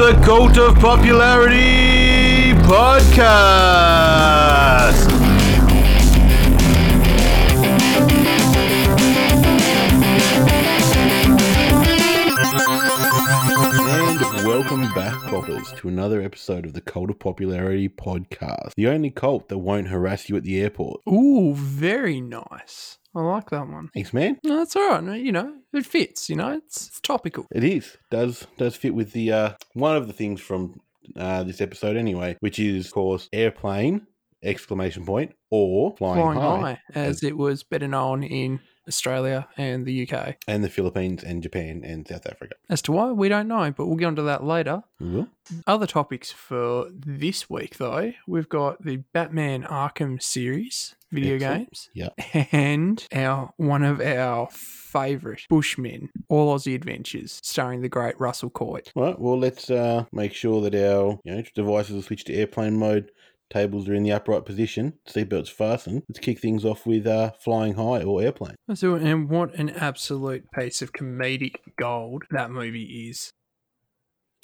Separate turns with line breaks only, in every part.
the Cult of Popularity podcast. And welcome back, poppers, to another episode of the Cult of Popularity podcast. The only cult that won't harass you at the airport.
Ooh, very nice. I like that one.
Thanks, man.
No, that's all right. You know, it fits. You know, it's, it's topical.
It is does does fit with the uh, one of the things from uh, this episode anyway, which is of course airplane exclamation point or flying,
Flying
high,
high, as it was better known in Australia and the UK.
and the Philippines and Japan and South Africa.
As to why, we don't know, but we'll get onto that later.
Will.
Other topics for this week, though, we've got the Batman Arkham series video
Excellent.
games.
Yeah.
And our one of our favourite Bushmen, All Aussie Adventures, starring the great Russell Coight.
All right. Well, let's uh, make sure that our you know devices are switched to airplane mode. Tables are in the upright position. Seatbelts fastened. Let's kick things off with uh, flying high or airplane.
So, and what an absolute piece of comedic gold that movie is.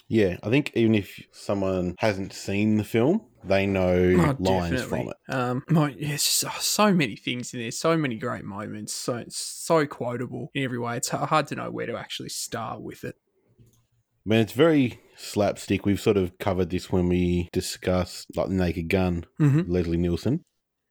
Yeah, I think even if someone hasn't seen the film, they know
Oh,
lines from it.
Um, my, yes, so, so many things in there, so many great moments, so so quotable in every way. It's hard to know where to actually start with it.
I mean, it's very slapstick. We've sort of covered this when we discussed like the Naked Gun,
Mm-hmm.
Leslie Nielsen,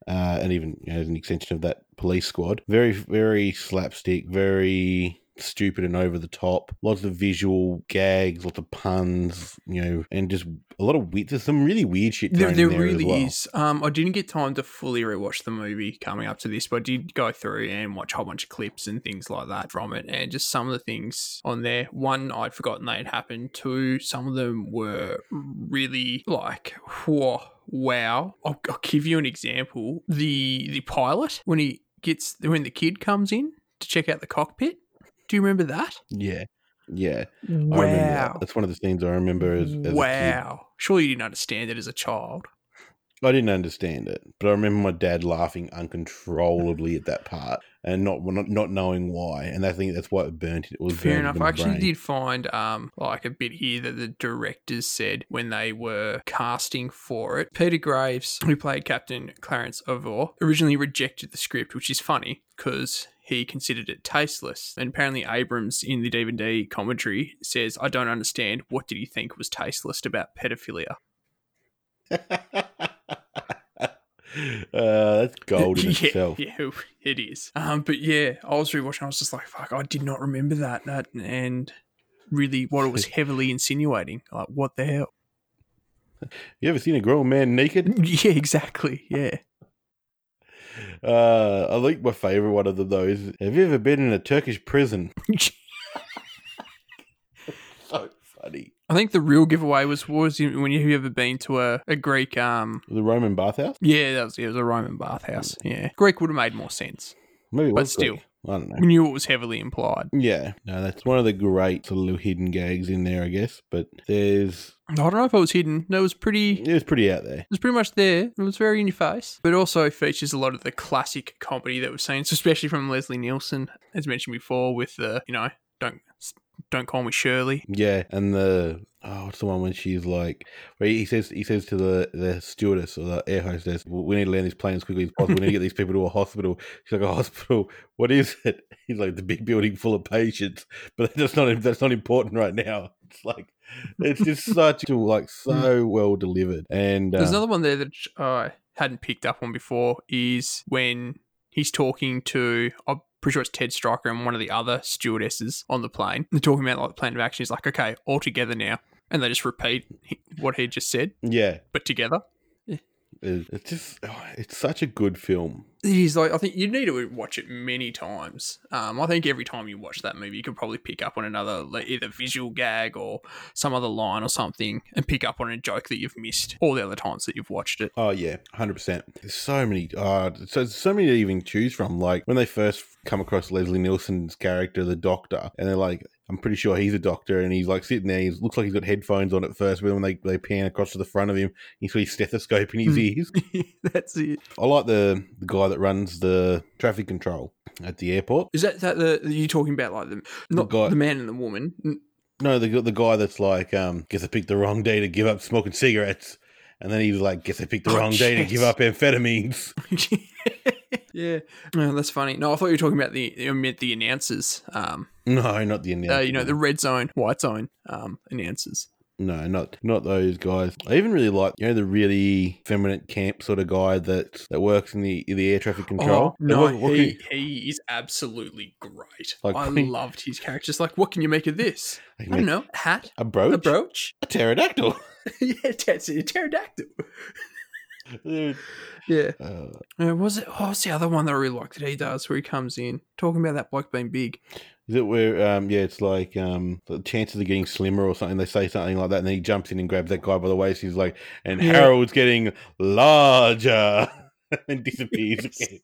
uh, and even you know, as an extension of that police squad. Very, very slapstick. Very stupid and over the top. Lots of visual gags, lots of puns, you know, and just a lot of weird. There's some really weird shit.
There, there
there
really
as well.
is. Um, I didn't get time to fully rewatch the movie coming up to this, but I did go through and watch a whole bunch of clips and things like that from it, and just some of the things on there. One, I'd forgotten they had happened. Two, some of them were really like, whoa, wow. I'll, I'll give you an example. The the pilot when he gets when the kid comes in to check out the cockpit. Do you remember that?
Yeah, yeah. I remember that. That's one of the scenes I remember as, as
wow. Surely you didn't understand it as a child.
I didn't understand it, but I remember my dad laughing uncontrollably at that part and not not, not knowing why. And I think that's why it burnt. It was
Fair enough. I actually
brain.
did find um like a bit here that the directors said when they were casting for it. Peter Graves, who played Captain Clarence Oveur, originally rejected the script, which is funny because he considered it tasteless. And apparently Abrahams in the DVD commentary says, I don't understand what did he think was tasteless about pedophilia.
uh, that's gold in
yeah,
itself.
yeah, it is. Um, but yeah, I was rewatching. I was just like, "Fuck!" I did not remember that. That and really, what it was heavily insinuating. Like, what the hell?
You ever seen a grown man naked?
Yeah, exactly. Yeah.
Uh, I think my favorite one of them though is Have you ever been in a Turkish prison? So funny.
I think the real giveaway was was you- when you ever been to a, a Greek um
The Roman bathhouse?
yeah that was yeah, it was a Roman bathhouse yeah Greek would have made more sense
Maybe it
But still.
Greek. I don't know.
we knew it was heavily implied
Yeah, no, that's one of the great sort of little hidden gags in there, I guess. But there's
I don't know if it was hidden no it was pretty
it was pretty out there.
It was pretty much there. It was very in your face, but also features a lot of the classic comedy that we've seen, so especially from Leslie Nielsen, as mentioned before, with the you know don't don't call me Shirley.
Yeah, and the oh, what's the one when she's like, where he says he says to the the stewardess or the air hostess, "We need to land this plane as quickly as possible. We need to get these people to a hospital." She's like, "A hospital? What is it?" He's like, "The big building full of patients." But that's not that's not important right now. It's like it's just such like so well delivered, and
There's
uh,
another one there that I hadn't picked up on before is when he's talking to. Pretty sure it's Ted Stryker and one of the other stewardesses on the plane. They're talking about like the plan of action. He's like, okay, all together now, and they just repeat what he just said,
yeah,
but together.
It- it's just oh, it's such a good film.
It is like I think you need to watch it many times. Um, I think every time you watch that movie, you could probably pick up on another like, either visual gag or some other line or something, and pick up on a joke that you've missed all the other times that you've watched it.
Oh yeah, hundred percent. There's so many. Uh, so so many to even choose from. Like when they first come across Leslie Nielsen's character, the Doctor, and they're like, I'm pretty sure he's a doctor, and he's like sitting there. He looks like he's got headphones on at first, but when they they pan across to the front of him, he's got his stethoscope in his
Hmm.
ears.
That's it.
I like the the guy that runs the traffic control at the airport.
Is that that the you talking about like the not the,
guy-
the man and the woman?
No, the the guy that's like, um, guess I picked the wrong day to give up smoking cigarettes, and then he's like, guess I picked the
Oh,
wrong day to give up amphetamines.
yeah, Oh, that's funny. No, I thought you were talking about the you the announcers. Um,
No, not the
uh, you know, the red zone, white zone um, announcers.
no, not not those guys. I even really like you know the really feminine camp sort of guy that that works in the in the air traffic control.
Oh, no,
What- what
he,
can-
he is absolutely great.
Like,
I
when-
loved his character. Just like, what can you make of this? I don't know, a hat,
a brooch,
a brooch.
a pterodactyl.
yeah, that's a pterodactyl.
Dude,
Yeah.
uh,
Uh, was it? Oh, what's the other one that I really liked that he does where he comes in talking about that bloke being big?
Is it where, um, yeah, it's like um, the chances of getting slimmer or something. They say something like that, and then he jumps in and grabs that guy by the waist. He's like, and
Yeah.
Harold's getting larger, and disappears.
Yes.
again.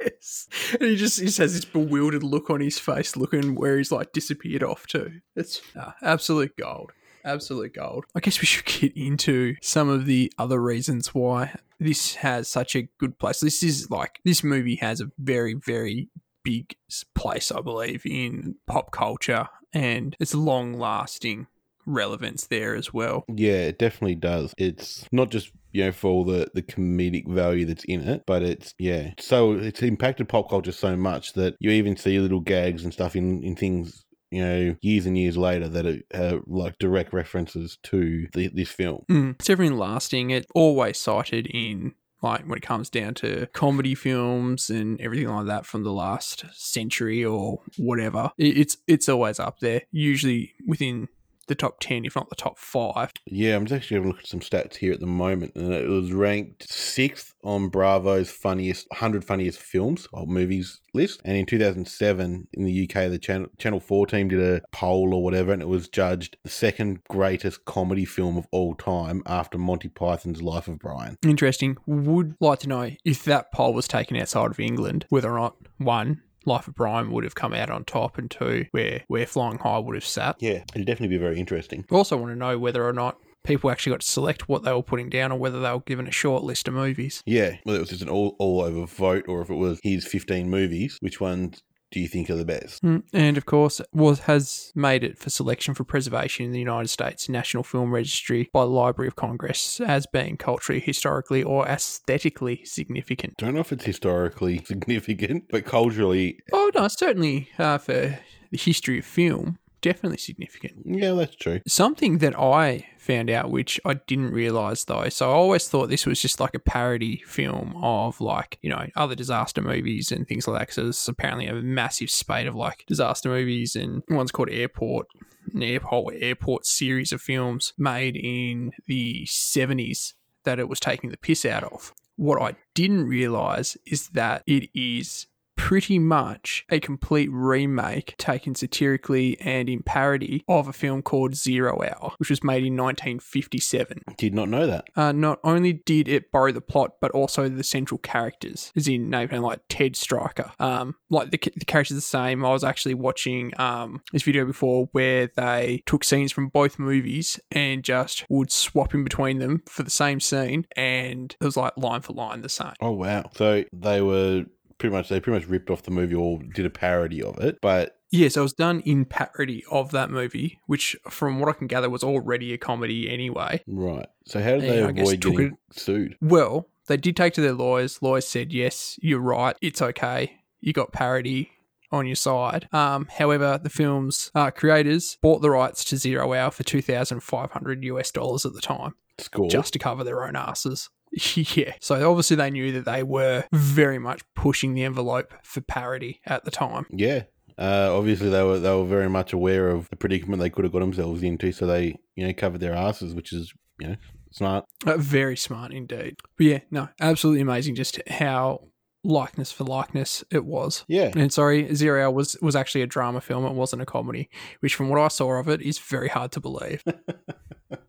Yes. And he just he just has this bewildered look on his face, looking where he's like disappeared off to. It's ah, absolute gold. Absolute gold. I guess we should get into some of the other reasons why this has such a good place. This is like this movie has a very, very big place, I believe, in pop culture and it's long lasting relevance there as well.
Yeah, it definitely does. It's not just you know for all the the comedic value that's in it, but it's yeah. So it's impacted pop culture so much that you even see little gags and stuff in in things. You know, years and years later, that are uh, like direct references to the, this film.
Mm. It's everything lasting. It always cited in like when it comes down to comedy films and everything like that from the last century or whatever. It- It's it's always up there. Usually within the top ten, if not the top five.
Yeah, I'm just actually having a look at some stats here at the moment, and it was ranked sixth on Bravo's funniest 100 funniest films or movies list. And in 2007, in the UK, the Channel Channel 4 team did a poll or whatever, and it was judged the second greatest comedy film of all time after Monty Python's Life of Brian.
Interesting. Would like to know if that poll was taken outside of England, whether or not one. Life of Brian would have come out on top, and two, where where Flying High would have sat.
Yeah, it'd definitely be very interesting.
I also want to know whether or not people actually got to select what they were putting down, or whether they were given a short list of movies.
Yeah, whether it was just an all, all over vote or if it was his 15 movies, which ones do you think are the best?
Mm, And of course, was has made it for selection for preservation in the United States National Film Registry by the Library of Congress as being culturally, historically, or aesthetically significant.
Don't know if it's historically significant, but culturally,
Oh no, certainly uh, for the history of film, definitely significant.
yeah, that's true.
Something that I found out, which I didn't realize though. So I always thought this was just like a parody film of like, you know, other disaster movies and things like that. Because there's apparently a massive spate of like disaster movies and one's called Airport, an airport, airport series of films made in the 70s that it was taking the piss out of. What I didn't realize is that it is pretty much a complete remake taken satirically and in parody of a film called Zero Hour, which was made in 1957.
Did not know that.
Uh, not only did it borrow the plot, but also the central characters, as in name like Ted Stryker. Um, like the, the characters are the same. I was actually watching um this video before where they took scenes from both movies and just would swap in between them for the same scene, and it was like line for line the same.
Oh wow! So they were pretty much they pretty much ripped off the movie or did a parody of it, but
Yeah, so it was done in parody of that movie, which, from what I can gather, was already a comedy anyway.
right. So how did they
Yeah, I guess
avoid
took
getting sued?
Well, they did take to their lawyers. Lawyers said, yes, you're right. It's okay. You got parody on your side. Um, however, the film's uh, creators bought the rights to Zero Hour for 2,500 US dollars at the time,
Score.
just to cover their own asses. yeah. So obviously they knew that they were very much pushing the envelope for parody at the time.
yeah. Uh, obviously, they were they were very much aware of the predicament they could have got themselves into, so they you know covered their asses, which is you know smart.
Uh, very smart indeed. But yeah, no, absolutely amazing just how likeness for likeness it was.
Yeah.
And sorry, Zero Hour was, was actually a drama film. It wasn't a comedy, which from what I saw of it is very hard to believe.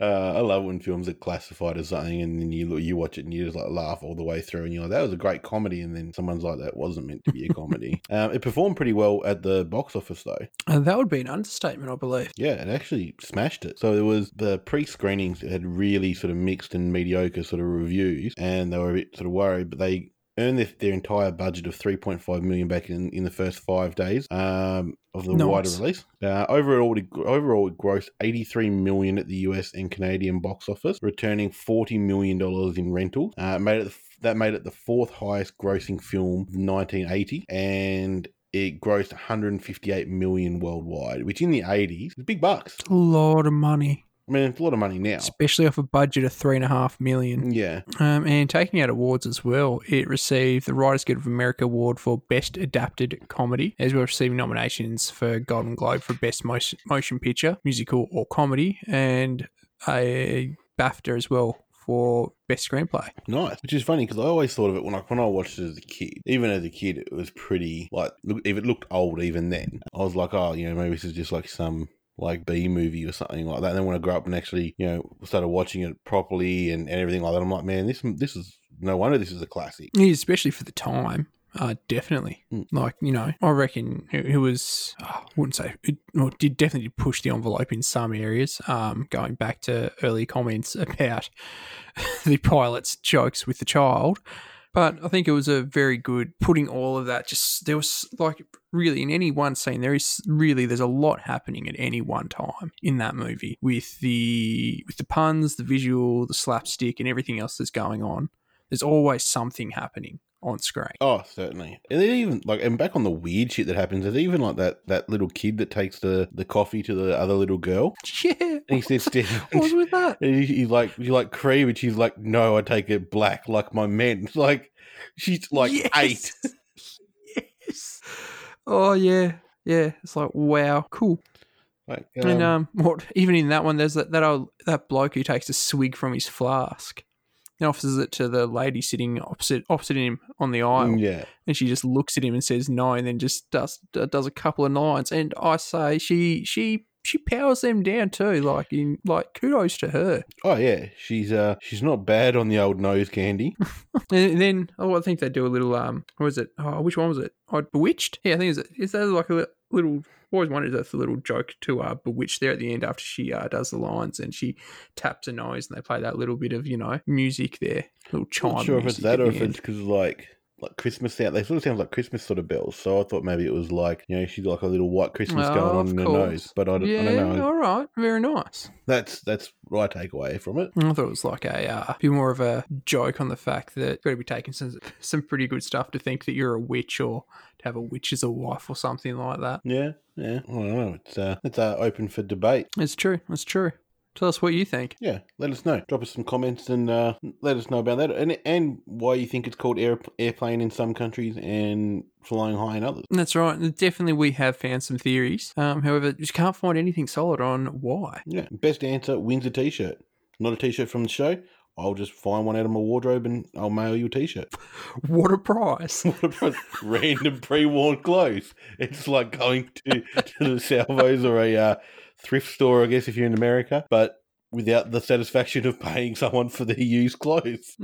Uh, I love when films are classified as something, and then you look- you watch it and you just like laugh all the way through, and you're like, "That was a great comedy," and then someone's like, "That wasn't meant to be a comedy." um, it performed pretty well at the box office, though.
And that would be an understatement, I believe.
Yeah, it actually smashed it. So it was the pre-screenings had really sort of mixed and mediocre sort of reviews, and they were a bit sort of worried, but they earned their, their entire budget of 3.5 million back in, in the first five days um, of the
Nice.
wider release. Uh, overall, it, overall, it grossed 83 million at the US and Canadian box office, returning 40 million dollars in rental. Uh, made it the, that made it the fourth highest grossing film of 1980, and it grossed 158 million worldwide, which in the 80s is big bucks.
A lot of money,
I mean, it's a lot of money now.
especially off a budget of three and a half million.
Yeah.
Um, and taking out awards as well, it received the Writers Guild of America Award for Best Adapted Comedy, as well as receiving nominations for Golden Globe for Best Motion, motion Picture, Musical or Comedy, and a BAFTA as well for Best Screenplay.
Nice, which is funny because I always thought of it when I when I watched it as a kid. Even as a kid, it was pretty like look, if it looked old even then, I was like, oh, you know, maybe this is just like some like B movie or something like that. And then when I grew up and actually, you know, started watching it properly and, and everything like that, I'm like, man, this this is no wonder this is a classic.
Yeah, especially for the time. Uh, definitely.
Mm.
Like, you know, I reckon it, it was, oh, I wouldn't say, it well, did definitely push the envelope in some areas, um, going back to early comments about the pilot's jokes with the child. But I think it was a very good putting all of that. Just there was like really in any one scene, there is really there's a lot happening at any one time in that movie with the with the puns, the visual, the slapstick, and everything else that's going on. There's always something happening on screen.
Oh, certainly. And then even like, and back on the weird shit that happens, there's even like that that little kid that takes the the coffee to the other little girl,
Yeah,
and he sits down.
what was with that?
And he, he's like, you like cream, and she's like, no, I take it black, like my men. Like she's like
Yes.
eight.
yes. Oh yeah, yeah. It's like wow, cool.
Like,
and
um,
um, what even in that one, there's that that old that bloke who takes a swig from his flask. And offers it to the lady sitting opposite opposite him on the aisle,
yeah,
and she just looks at him and says no, and then just does does a couple of lines. And I say she she she powers them down too. Like in like kudos to her.
oh yeah, she's uh she's not bad on the old nose candy.
And then oh, I think they do a little um, what was it? Oh, which one was it? Oh, Bewitched. Yeah, I think is it is that like a li- little. Always that's a little joke to uh, Bewitched there at the end after she uh, does the lines and she taps her nose and they play that little bit of you know music there, little chime.
not sure if it's that or if
end.
it's because like like Christmas sound. They sort of sound like Christmas sort of bells. So I thought maybe it was like you know she's got like a little white Christmas
Oh,
going on in her nose. But I, don't-
yeah,
I don't know.
all right, very nice.
That's that's what I take away from it.
I thought it was like a uh, bit more of a joke on the fact that you've got to be taking some some pretty good stuff to think that you're a witch or to have a witch as a wife or something like that.
Yeah, yeah. I don't know. It's uh it's uh, open for debate.
It's true. It's true. Tell us what you think.
Yeah, let us know. Drop us some comments and uh, let us know about that, and and why you think it's called air, airplane in some countries and flying high in others.
That's right. Definitely, we have found some theories. Um, however, just can't find anything solid on why.
Yeah, best answer wins a T-shirt. Not a T-shirt from the show. I'll just find one out of my wardrobe and I'll mail you a T-shirt.
What a price!
What about random pre-worn clothes? It's like going to, to the Salvos or a uh, thrift store, I guess, if you're in America, but without the satisfaction of paying someone for their used clothes.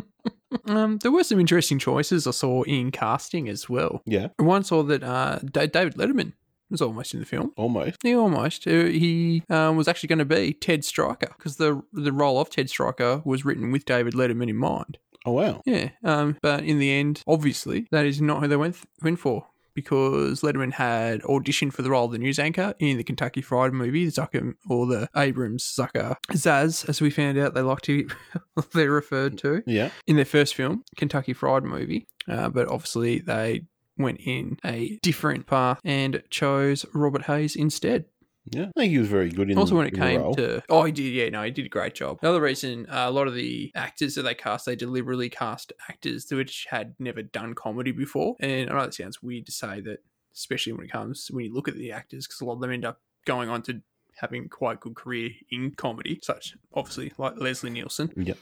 um, there were some interesting choices I saw in casting as well.
Yeah,
One saw that uh, Da- David Letterman was almost in the film.
almost.
He almost. Uh, he um, was actually going to be Ted Stryker because the the role of Ted Stryker was written with David Letterman in mind.
Oh wow.
Yeah. Um, but in the end, obviously, that is not who they went went for because Letterman had auditioned for the role of the news anchor in the Kentucky Fried movie, the Zucker or the Abrahams Zucker Zaz, as we found out they like to they're referred to
Yeah.
in their first film, Kentucky Fried Movie. Uh, but obviously, they went in a different path and chose Robert Hays instead.
Yeah. I think he was very good in
Also, when it came to, oh, he did, yeah, no, he did a great job. Another reason, uh, a lot of the actors that they cast, they deliberately cast actors which had never done comedy before. And I know it sounds weird to say that, especially when it comes when you look at the actors, because a lot of them end up going on to having quite good career in comedy, such obviously like Leslie Nielsen.
Yep.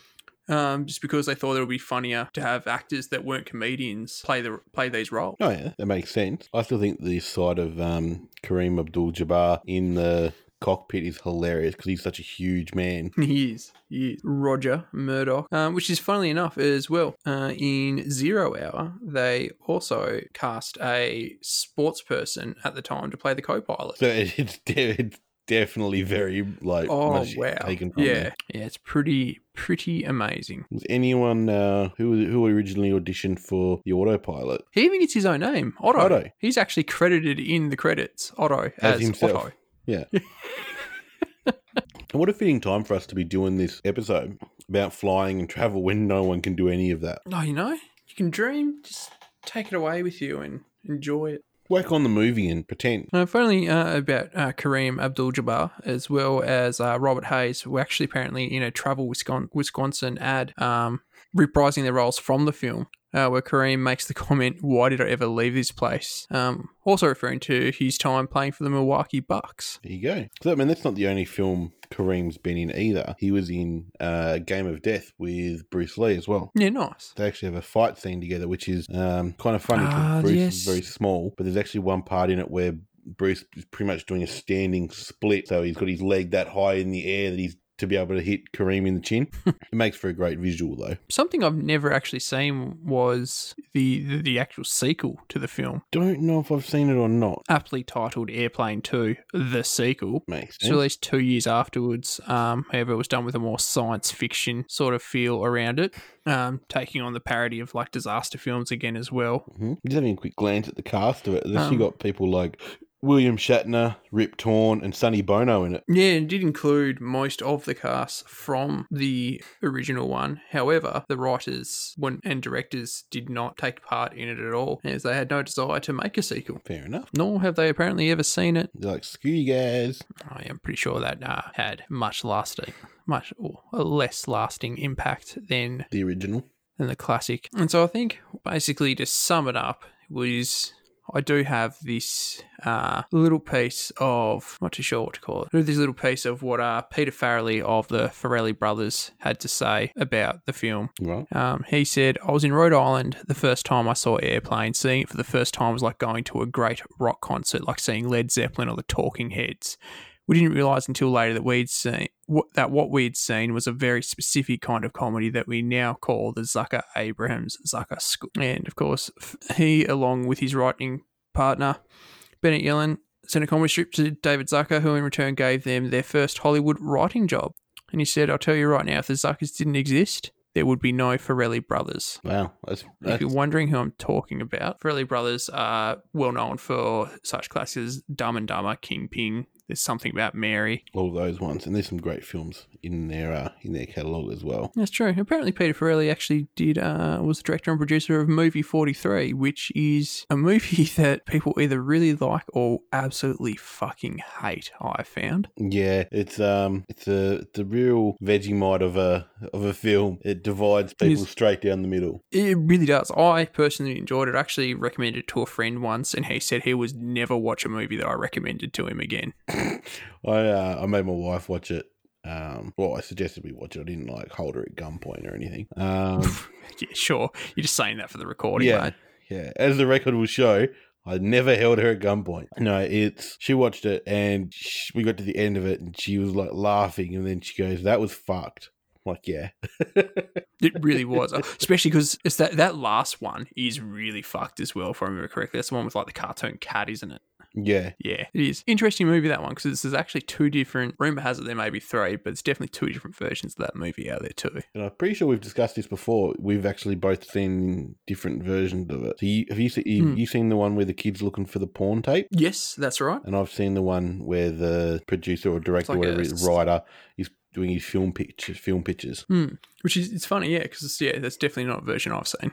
Um, just because they thought it would be funnier to have actors that weren't comedians play the play these roles.
Oh yeah, that makes sense. I still think the side of um, Kareem Abdul-Jabbar in the cockpit is hilarious because he's such a huge man.
He is. He is. Roger Murdoch, um, which is funnily enough as well. Uh, in Zero Hour, they also cast a sports person at the time to play the co-pilot.
So it's it's definitely very like
Oh wow!
taken from
yeah,
there.
yeah, it's pretty pretty amazing.
Was anyone uh, who who originally auditioned for the autopilot?
He even gets his own name, Otto.
Otto.
He's actually credited in the credits, Otto as,
As himself.
Otto.
Yeah. and what a fitting time for us to be doing this episode about flying and travel when no one can do any of that.
Oh, you know, you can dream. Just take it away with you and enjoy it.
Whack on the movie and pretend.
Finally, uh, about uh, Kareem Abdul-Jabbar as well as uh, Robert Hays, who actually apparently in a Travel Wisconsin, Wisconsin ad um, reprising their roles from the film, uh, where Kareem makes the comment, "Why did I ever leave this place?" Um, also referring to his time playing for the Milwaukee Bucks.
There you go. So, I mean, that's not the only film Kareem's been in either. He was in uh, Game of Death with Bruce Lee as well.
Yeah, nice.
They actually have a fight scene together, which is um, kind of funny because
Ah,
Bruce
yes.
is very small, but there's actually one part in it where Bruce is pretty much doing a standing split. So he's got his leg that high in the air that he's to be able to hit Kareem in the chin. it makes for a great visual, though.
Something I've never actually seen was the, the the actual sequel to the film,
Don't know if I've seen it or not.
aptly titled Airplane Two: The Sequel.
Makes
It's released two years afterwards. Um, however, it was done with a more science fiction sort of feel around it, um, taking on the parody of like disaster films again as well.
hmm Just having a quick glance at the cast of it. Actually
Um,
got people like William Shatner, Rip Torn, and Sonny Bono in it.
Yeah, it did include most of the cast from the original one. However, the writers and directors did not take part in it at all, as they had no desire to make a sequel.
Fair enough.
Nor have they apparently ever seen it.
They're like, screw you guys.
I am pretty sure that uh, had much lasting, much or less lasting impact than
The original.
than the classic. And so I think basically to sum it up was I do have this uh, little piece of not too sure what to call it. This little piece of what uh, Peter Farrelly of the Farrelly brothers had to say about the film.
Right.
Um, he said, I was in Rhode Island the first time I saw Airplane. Seeing it for the first time was like going to a great rock concert, like seeing Led Zeppelin or the Talking Heads. We didn't realize until later that we'd seen what, that what we'd seen was a very specific kind of comedy that we now call the Zucker Abrahams Zucker School. And of course, he, along with his writing partner Bennett Yellen, sent a comedy strip to David Zucker, who in return gave them their first Hollywood writing job. And he said, "I'll tell you right now, if the Zuckers didn't exist, there would be no Farrelly brothers."
Wow. That's,
If you're wondering who I'm talking about, Farrelly brothers are well known for such classics as Dumb and Dumber, Kingpin. There's something about Mary.
all those ones. And there's some great films in their uh, in their catalogue as well.
That's true. Apparently, Peter Farrelly actually did uh, was the director and producer of Movie 43, which is a movie that people either really like or absolutely fucking hate. I found.
Yeah, it's um, it's a it's a real Vegemite of a of a film. It divides people
Yes.
straight down the middle.
It really does. I personally enjoyed it. I actually recommended it to a friend once, and he said he was never watch a movie that I recommended to him again.
I uh, I made my wife watch it. Um, well, I suggested we watch it. I didn't like hold her at gunpoint or anything. Um,
Yeah, sure. You're just saying that for the recording,
yeah,
mate.
yeah. As the record will show, I never held her at gunpoint. No, it's she watched it and sh we got to the end of it and she was like laughing and then she goes, "That was fucked." I'm like, yeah,
It really was, especially because it's that that last one is really fucked as well. If I remember correctly, that's the one with like the cartoon cat, isn't it?
Yeah.
Yeah, it is. Interesting movie that one because there's actually two different. Rumor has it there may be three, but it's definitely two different versions of that movie out there too.
And I'm pretty sure we've discussed this before. We've actually both seen different versions of it. So you, have you seen you,
Hmm.
you seen the one where the kid's looking for the porn tape?
Yes, that's right.
And I've seen the one where the producer or director,
like
whatever
a
it is, writer, is doing his film pictures. Film pictures.
Hmm. Which is it's funny, yeah, because yeah, that's definitely not a version I've seen.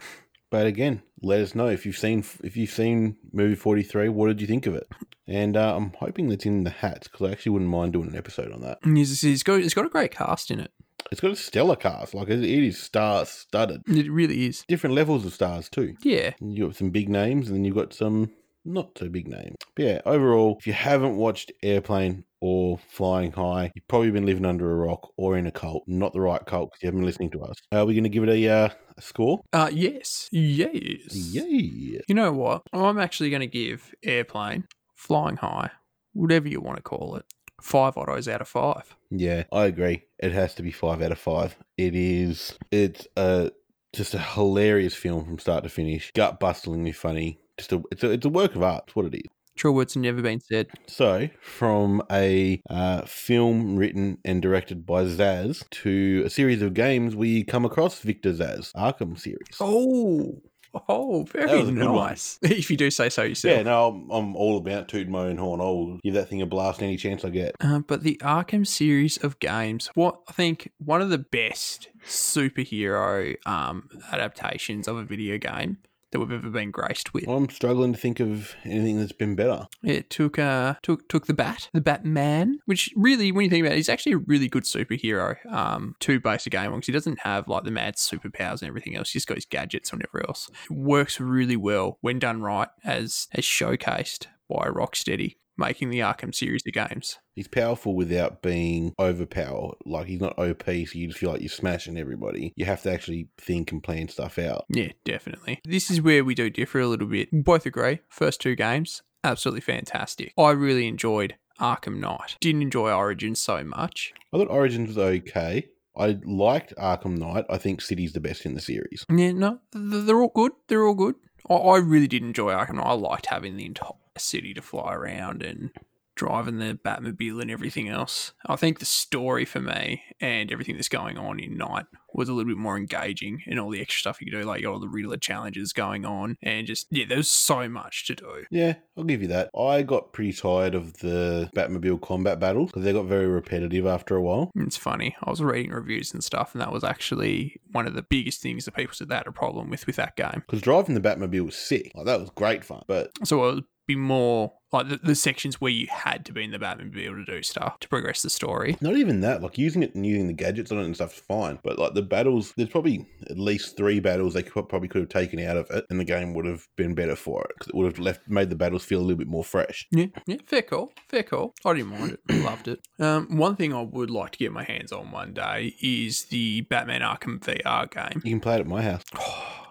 But again, let us know if you've seen if you've seen movie forty three. What did you think of it? And uh, I'm hoping that's in the hats because I actually wouldn't mind doing an episode on that.
It's, it's got it's got a great cast in it.
It's got a stellar cast, like it it is star studded.
It really is.
Different levels of stars too.
Yeah,
You've got some big names, and then you've got some not too big name. But yeah, overall, if you haven't watched Airplane or Flying High, you've probably been living under a rock or in a cult. Not the right cult because you haven't been listening to us. Are we going to give it a, uh, a score?
Uh, yes. Yes.
Yay!
You know what? I'm actually going to give Airplane, Flying High, whatever you want to call it, five autos out of five.
Yeah, I agree. It has to be five out of five. It is. It's a just a hilarious film from start to finish. Gut bustlingly funny. Just a it's a it's a work of art. It's what it is.
True words have never been said.
So, from a uh, film written and directed by Zaz to a series of games, we come across Victor Zsasz Arkham series.
Oh, oh, very
That was a good one.
nice. If you do say so yourself.
Yeah, no, I'm, I'm all about tooting my own horn. I'll give that thing a blast any chance I get.
Uh, but the Arkham series of games, what I think one of the best superhero um, adaptations of a video game that we've ever been graced with.
I'm struggling to think of anything that's been better.
It took uh took took the bat, the Batman, which really, when you think about it, he's actually a really good superhero um to base a game on because he doesn't have like the mad superpowers and everything else. He's just got his gadgets and whatever else. It works really well when done right, as as showcased by Rocksteady making the Arkham series of games.
He's powerful without being overpowered. Like he's not OP, so you just feel like you're smashing everybody. You have to actually think and plan stuff out.
Yeah, definitely. This is where we do differ a little bit. Both agree. First two games, absolutely fantastic. I really enjoyed Arkham Knight. Didn't enjoy Origins so much.
I thought Origins was okay. I liked Arkham Knight. I think City's the best in the series.
Yeah, no, they're all good. They're all good. I, really did enjoy Arkham Knight. I liked having the entire city to fly around and driving the Batmobile and everything else. I think the story for me and everything that's going on in Knight was a little bit more engaging and all the extra stuff you could do, like all the Riddler challenges going on and just, yeah, there's so much to do.
Yeah, I'll give you that. I got pretty tired of the Batmobile combat battles because they got very repetitive after a while.
It's funny. I was reading reviews and stuff, and that was actually one of the biggest things that people said they had a problem with with that game.
Because driving the Batmobile was sick. Like that was great fun. But
So would be more like the, the sections where you had to be in the Batman to be able to do stuff to progress the story.
not even that. Like using it and using the gadgets on it and stuff is fine. But like the battles, there's probably at least three battles they could, probably could have taken out of it, and the game would have been better for it because it would have left made the battles feel a little bit more fresh.
Yeah, yeah, fair call, fair call. I didn't mind it, loved it. Um, one thing I would like to get my hands on one day is the Batman Arkham VR game.
You can play it at my house.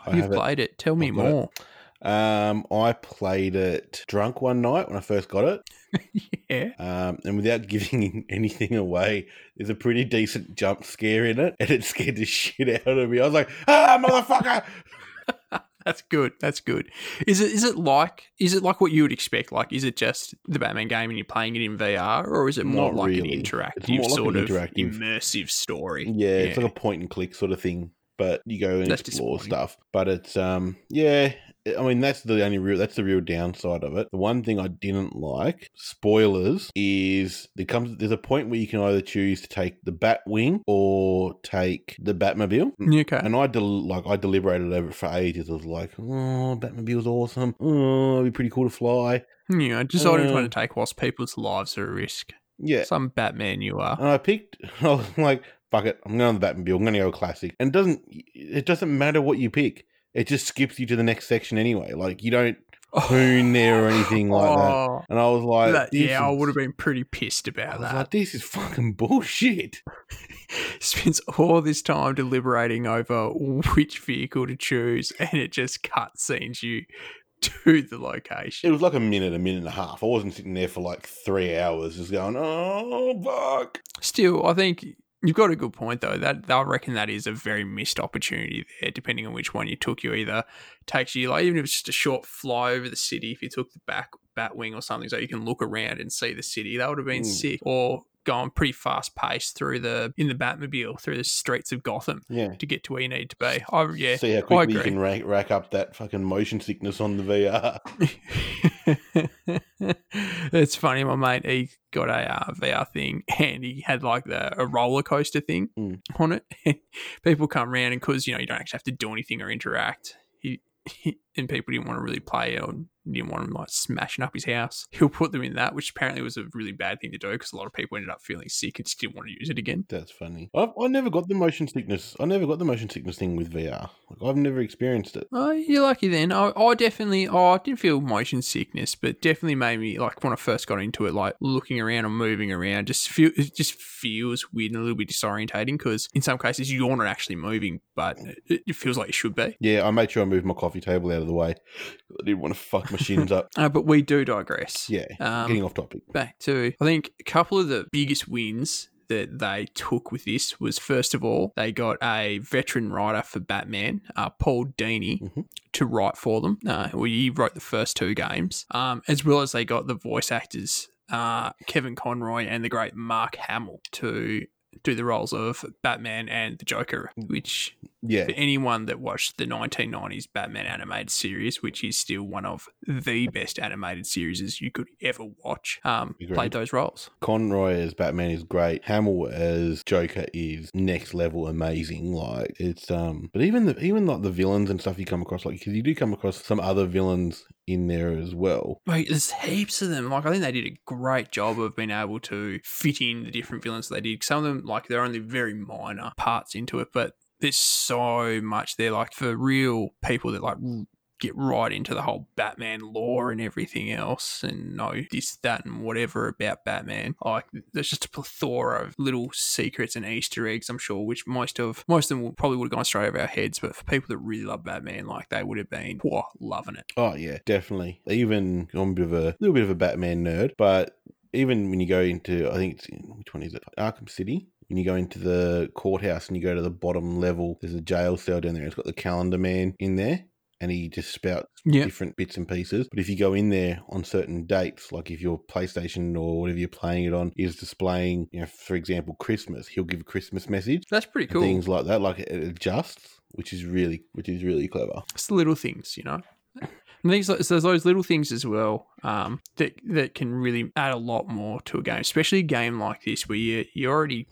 I
You've
have it.
played it. Tell me
I've it. Um, I played it drunk one night when I first got it.
Yeah.
Um, and without giving anything away, there's a pretty decent jump scare in it, and it scared the shit out of me. I was like, "Ah, motherfucker!"
That's good. That's good. Is it is it like is it like what you would expect? Like is it just the Batman game and you're playing it in VR, or is it more
Not
like
really.
an interactive
like an
sort of immersive story?
Yeah, it's like a point and click sort of thing, but you go and
That's
explore stuff. But it's um, yeah. I mean, that's the only real. That's the real downside of it. The one thing I didn't like, spoilers, is there comes. There's a point where you can either choose to take the Batwing or take the Batmobile.
Okay.
And I del- like I deliberated over it for ages. I was like, oh, Batmobile's awesome. Oh, it'd be pretty cool to fly.
Yeah, I decided
Uh,
to take whilst people's lives are at risk.
Yeah.
Some Batman you are.
And I picked. I was like, fuck it. I'm going to the Batmobile. I'm going to go classic. And it doesn't it doesn't matter what you pick. It just skips you to the next section anyway. Like you don't oh. tune there or anything like that.
Oh,
And I was like,
that- yeah, I would have been pretty pissed
I
about
was
that.
like, this is fucking bullshit.
Spends all this time deliberating over which vehicle to choose, and it just cutscenes you to the location.
It was like a minute, a minute and a half. I wasn't sitting there for like three hours just going, oh, fuck.
Still, I think you've got a good point though. That I reckon that is a very missed opportunity there. Depending on which one you took, you either takes you like even if it's just a short fly over the city. If you took the back bat wing or something, so you can look around and see the city, that would have been
Mm.
sick. Or going pretty fast paced through the in the Batmobile through the streets of Gotham
Yeah.
to get to where you need to be. I yeah,
See how quickly you can rack, rack up that fucking motion sickness on the VR.
it's funny, my mate. He got a uh, VR thing, and he had like the a roller coaster thing
Mm.
on it. People come around, and because you know you don't actually have to do anything or interact, he, he and people didn't want to really play or didn't want him like smashing up his house. He'll put them in that, which apparently was a really bad thing to do because a lot of people ended up feeling sick and just didn't want to use it again.
That's funny. I've, I never got the motion sickness. I never got the motion sickness thing with VR. Like I've never experienced it.
Oh, you're lucky then. I, I definitely, oh, I didn't feel motion sickness, but definitely made me like when I first got into it, like looking around and moving around, just feel it just feels weird and a little bit disorientating because in some cases you're not actually moving, but it, it feels like you should be.
Yeah, I made sure I moved my coffee table out of the way. I didn't want to fuck my shins up.
Uh, but we do digress.
Yeah,
Um,
getting off topic.
back to I think a couple of the biggest wins that they took with this was first of all, they got a veteran writer for Batman, uh, Paul Dini,
Mhm.
to write for them. Uh, well, he wrote the first two games, um, as well as they got the voice actors, uh, Kevin Conroy and the great Mark Hamill, to do the roles of Batman and the Joker, which
Yeah,
for anyone that watched the 1990s Batman animated series, which is still one of the best animated series you could ever watch, um,
Agreed.
played those roles.
Conroy as Batman is great. Hamill as Joker is next level amazing. Like it's um, but even the even like the villains and stuff you come across, like because you do come across some other villains in there as well.
Like, there's heaps of them. Like, I think they did a great job of being able to fit in the different villains they did. Some of them, like, they're only very minor parts into it, but there's so much there. Like, for real people that, like, get right into the whole Batman lore and everything else and know this, that, and whatever about Batman. Like, there's just a plethora of little secrets and Easter eggs, I'm sure, which most of most of them probably would have gone straight over our heads. But for people that really love Batman, like, they would have been, whoa, loving it.
Oh yeah, definitely. Even I'm a bit of a little bit of a Batman nerd, but even when you go into, I think it's which one is it? Arkham City. When you go into the courthouse and you go to the bottom level, there's a jail cell down there. It's got the Calendar Man in there, and he just spouts
Yeah.
different bits and pieces. But if you go in there on certain dates, like if your PlayStation or whatever you're playing it on is displaying, you know, for example, Christmas, he'll give a Christmas message.
That's pretty cool.
Things like that, like it adjusts, which is really, which is really clever.
It's the little things, you know. And these, so there's those little things as well um, that that can really add a lot more to a game, especially a game like this where you you're already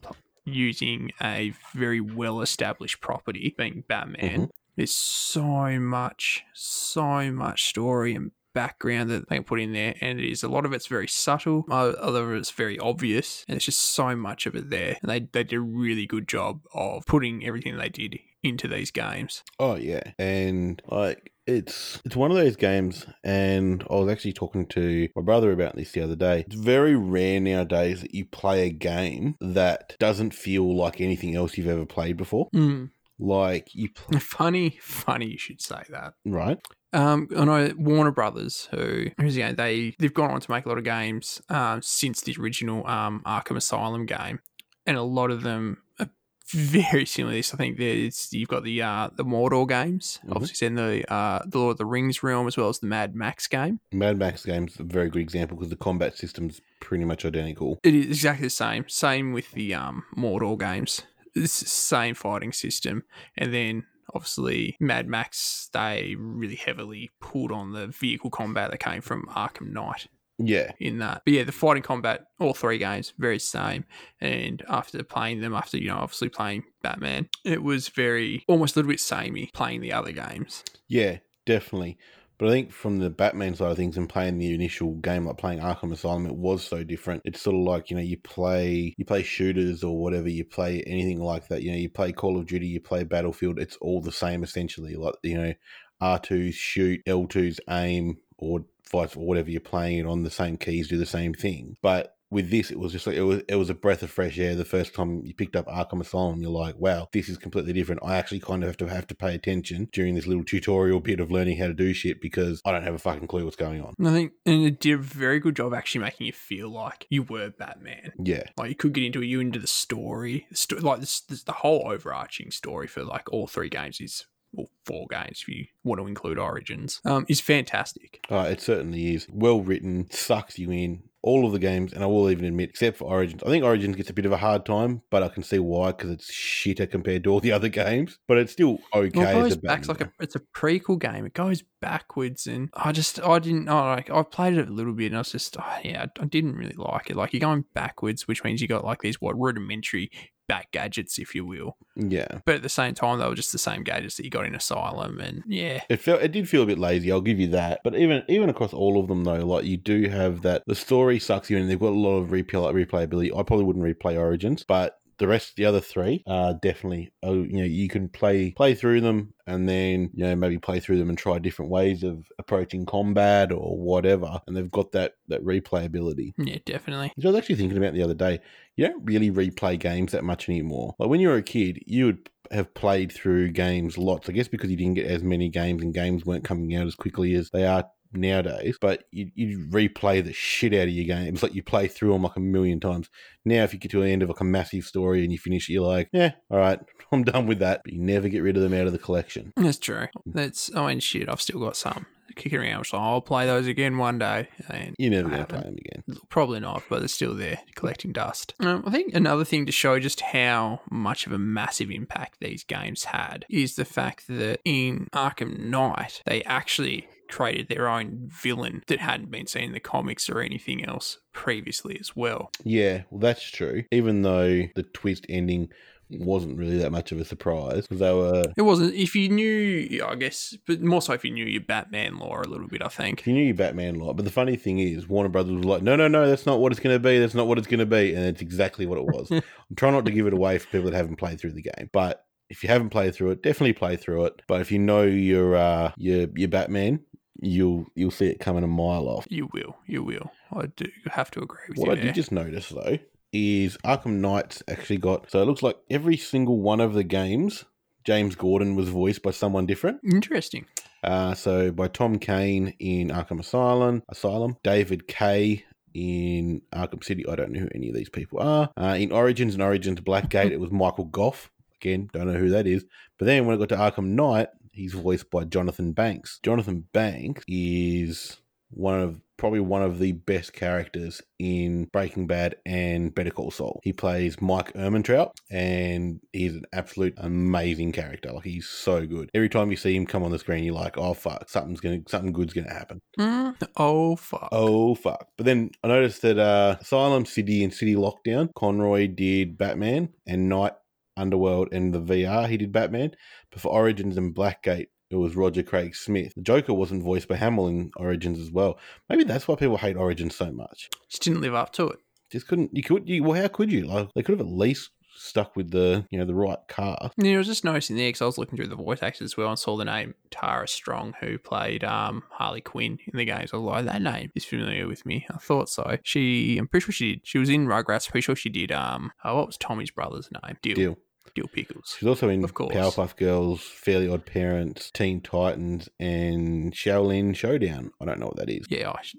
using a very well established property, being Batman. There's so much, so much story and background that they can put in there, and it is a lot of it's very subtle, other of it's very obvious, and it's just so much of it there. And they they did a really good job of putting everything they did into these games.
Oh yeah, and like it's it's one of those games, and I was actually talking to my brother about this the other day. It's very rare nowadays that you play a game that doesn't feel like anything else you've ever played before.
Mm.
Like you, pl-
Funny, funny you should say that.
right?
Um, I know Warner Brothers, who who's again they they've gone on to make a lot of games um, since the original um, Arkham Asylum game, and a lot of them are very similar. to This I think there's you've got the uh, the Mordor games,
Mhm.
obviously in the uh, the Lord of the Rings realm as well as the Mad Max game.
Mad Max game's a very good example because the combat system's pretty much identical.
It is exactly the same. Same with the um, Mordor games. The same fighting system, and then obviously Mad Max they really heavily pulled on the vehicle combat that came from Arkham Knight
Yeah,
in that. But yeah, the fighting combat, all three games, very same. And after playing them, after you know obviously playing Batman, it was very almost a little bit samey playing the other games.
yeah, definitely. But I think from the Batman side of things and playing the initial game, like playing Arkham Asylum, it was so different. It's sort of like, you know, you play you play shooters or whatever, you play anything like that. You know, you play Call of Duty, you play Battlefield, it's all the same essentially. Like, you know, R2's shoot, L2's aim, or or whatever you're playing it on the same keys do the same thing. But with this, it was just like it was it was a breath of fresh air. The first time you picked up Arkham Asylum, you're like, wow, this is completely different. I actually kind of have to have to pay attention during this little tutorial bit of learning how to do shit because I don't have a fucking clue what's going on.
I think and it did a very good job actually making you feel like you were Batman.
Yeah,
Like you could get into it. you into the story, the sto- like this, this, the whole overarching story for like all three games is well four games if you want to include Origins. Um, is fantastic.
uh, it certainly is well written, sucks you in. All of the games, and I will even admit, except for Origins, I think Origins gets a bit of a hard time, but I can see why because it's shitter compared to all the other games. But it's still okay.
Well, it goes back. Like a it's a prequel game. It goes backwards, and I just I didn't. I like I played it a little bit, and I was just oh, yeah, I, I didn't really like it. Like you're going backwards, which means you got like these what rudimentary back gadgets, if you will.
yeah.
But at the same time, they were just the same gadgets that you got in Asylum, and yeah,
It felt it did feel a bit lazy. I'll give you that. But even even across all of them though, like you do have that the story sucks you in. They've got a lot of replay replayability. I probably wouldn't replay Origins, but the rest, the other three, are definitely. Oh, you know, you can play play through them, and then you know maybe play through them and try different ways of approaching combat or whatever. And they've got that that replayability.
yeah, definitely.
Which I was actually thinking about the other day. You don't really replay games that much anymore. Like when you were a kid, you would have played through games lots. I guess because you didn't get as many games and games weren't coming out as quickly as they are nowadays, but you you replay the shit out of your games. Like you play through them like a million times. Now, if you get to the end of like a massive story and you finish it, you're like, yeah, all right, I'm done with that. But you never get rid of them out of the collection.
That's true. That's I mean shit. I've still got some kicking around. So I'll play those again one day. And
You're never
I
going to play them again.
Probably not, but they're still there collecting dust. Um, I think another thing to show just how much of a massive impact these games had is the fact that in Arkham Knight, they actually created their own villain that hadn't been seen in the comics or anything else previously as well.
Yeah, well, that's true. Even though the twist ending wasn't really that much of a surprise because they were.
It wasn't, if you knew, I guess, but more so if you knew your Batman lore a little bit, I think.
If you knew your Batman lore, but the funny thing is, Warner Brothers was like, "No, no, no, that's not what it's going to be. That's not what it's going to be," and it's exactly what it was. I'm trying not to give it away for people that haven't played through the game, but if you haven't played through it, definitely play through it. But if you know your uh, your your Batman, you'll you'll see it coming a mile off.
You will, you will. I do You have to agree with
What
you.
I did just notice though is Arkham Knight's actually got so it looks like every single one of the games, James Gordon was voiced by someone different.
Interesting.
Uh, so by Tom Kane in Arkham Asylum, Asylum, David Kaye in Arkham City. I don't know who any of these people are. Uh, in Origins and Origins Blackgate, it was Michael Gough. Again, don't know who that is. But then when I got to Arkham Knight, he's voiced by Jonathan Banks. Jonathan Banks is one of probably one of the best characters in Breaking Bad and Better Call Saul. He plays Mike Ehrmantraut, and he's an absolute amazing character. Like he's so good. Every time you see him come on the screen, you're like, "Oh fuck, something's gonna, something good's gonna happen."
Mm, Oh, fuck.
Oh fuck! But then I noticed that uh, Asylum City and City Lockdown, Conroy did Batman, and Knight Underworld and the VR he did Batman. But for Origins and Blackgate, it was Roger Craig Smith. The Joker wasn't voiced by Hamill in Origins as well. Maybe that's why people hate Origins so much.
Just didn't live up to it.
Just couldn't. You could. You, well, how could you? Like they could have at least stuck with the you know the right car.
Yeah, I was just noticing there because I was looking through the voice actors as well and saw the name Tara Strong, who played um, Harley Quinn in the games. I was like, that name is familiar with me. I thought so. She, I'm pretty sure she did. She was in Rugrats. Pretty sure she did. Um, oh, what was Tommy's brother's name? Dil. Dil,
Dil.
Pickles.
She's also in
Of course.
Powerpuff Girls, Fairly Odd Parents, Teen Titans, and Xiaolin Showdown. I don't know what that is.
Yeah, I sh-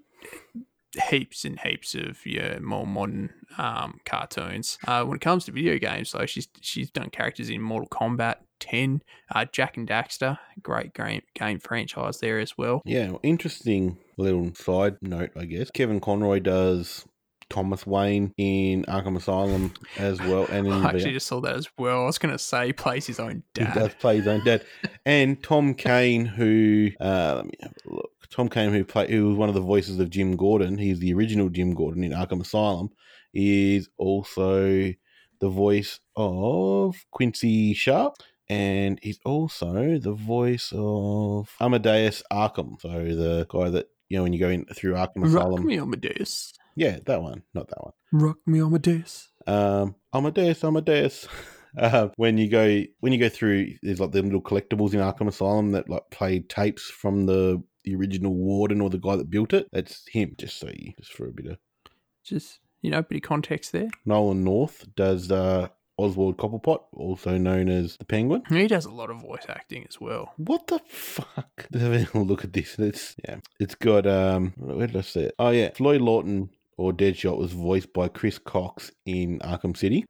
heaps and heaps of your more modern um, cartoons. Uh, when it comes to video games, though, she's she's done characters in Mortal Kombat 10, uh, Jak and Daxter, great game game franchise there as well.
Yeah, well, interesting little side note, I guess. Kevin Conroy does Thomas Wayne in Arkham Asylum as well, and in
I actually
VR.
just saw that as well. I was going to say he plays his own dad.
he does play his own dad, and Tom Kane, who uh, let me have a look. Tom Kane, who play, who was one of the voices of Jim Gordon, he's the original Jim Gordon in Arkham Asylum, is also the voice of Quincy Sharp. And he's also the voice of Amadeus Arkham. So the guy that, you know, when you go in through Arkham Asylum.
Rock me Amadeus.
Yeah, that one, not that one.
Rock me Amadeus.
Um, Amadeus, Amadeus. Uh, when you go when you go through, there's like the little collectibles in Arkham Asylum that like play tapes from the the original warden or the guy that built it. That's him. Just so you, just for a bit of
Just, you know, a bit of context there.
Nolan North does uh, Oswald Cobblepot, also known as the Penguin.
He does a lot of voice acting as well.
What the fuck? Have a look at this. It's yeah, it's got um. Where did I see it? Oh yeah, Floyd Lawton or Deadshot was voiced by Chris Cox in Arkham City.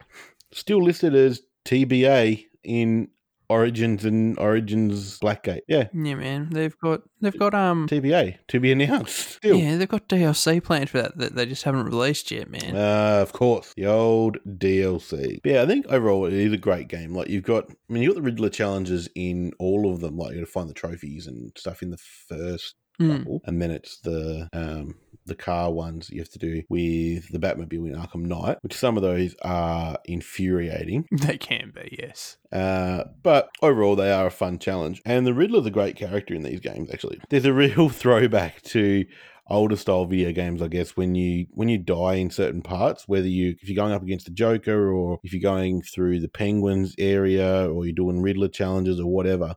Still listed as TBA in Origins and Origins Blackgate. Yeah,
Yeah, man. They've got they've got um
TBA to be announced. Still.
yeah, they've got DLC planned for that that they just haven't released yet, man.
Uh, of course, the old DLC. But yeah, I think overall it is a great game. Like you've got, I mean, you've got the Riddler challenges in all of them. Like you got to find the trophies and stuff in the first
Mm.
couple, and then it's the um the car ones you have to do with the Batmobile in Arkham Knight, which some of those are infuriating.
They can be, yes.
Uh, but overall, they are a fun challenge. And the Riddler's a great character in these games. Actually, there's a real throwback to older style video games, I guess. When you when you die in certain parts, whether you if you're going up against the Joker or if you're going through the Penguins area or you're doing Riddler challenges or whatever,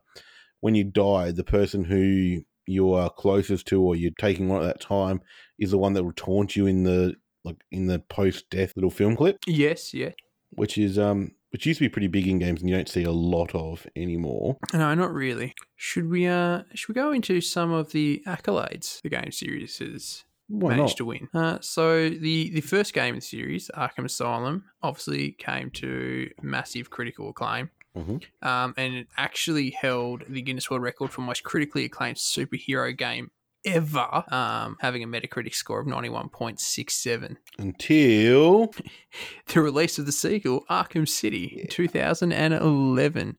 when you die, the person who you are closest to or you're taking on at that time is the one that will taunt you in the like in the post death little film clip
Yes, yeah.
which is um which used to be pretty big in games and you don't see a lot of anymore.
No, not really. Should we uh should we go into some of the accolades the game series has
Why
managed
not?
to win? Uh, so the the first game in the series, Arkham Asylum, obviously came to massive critical acclaim.
Mhm.
Um, and it actually held the Guinness World Record for most critically acclaimed superhero game ever, um, having a Metacritic score of 91.67.
Until
The release of the sequel, Arkham City, in 2011,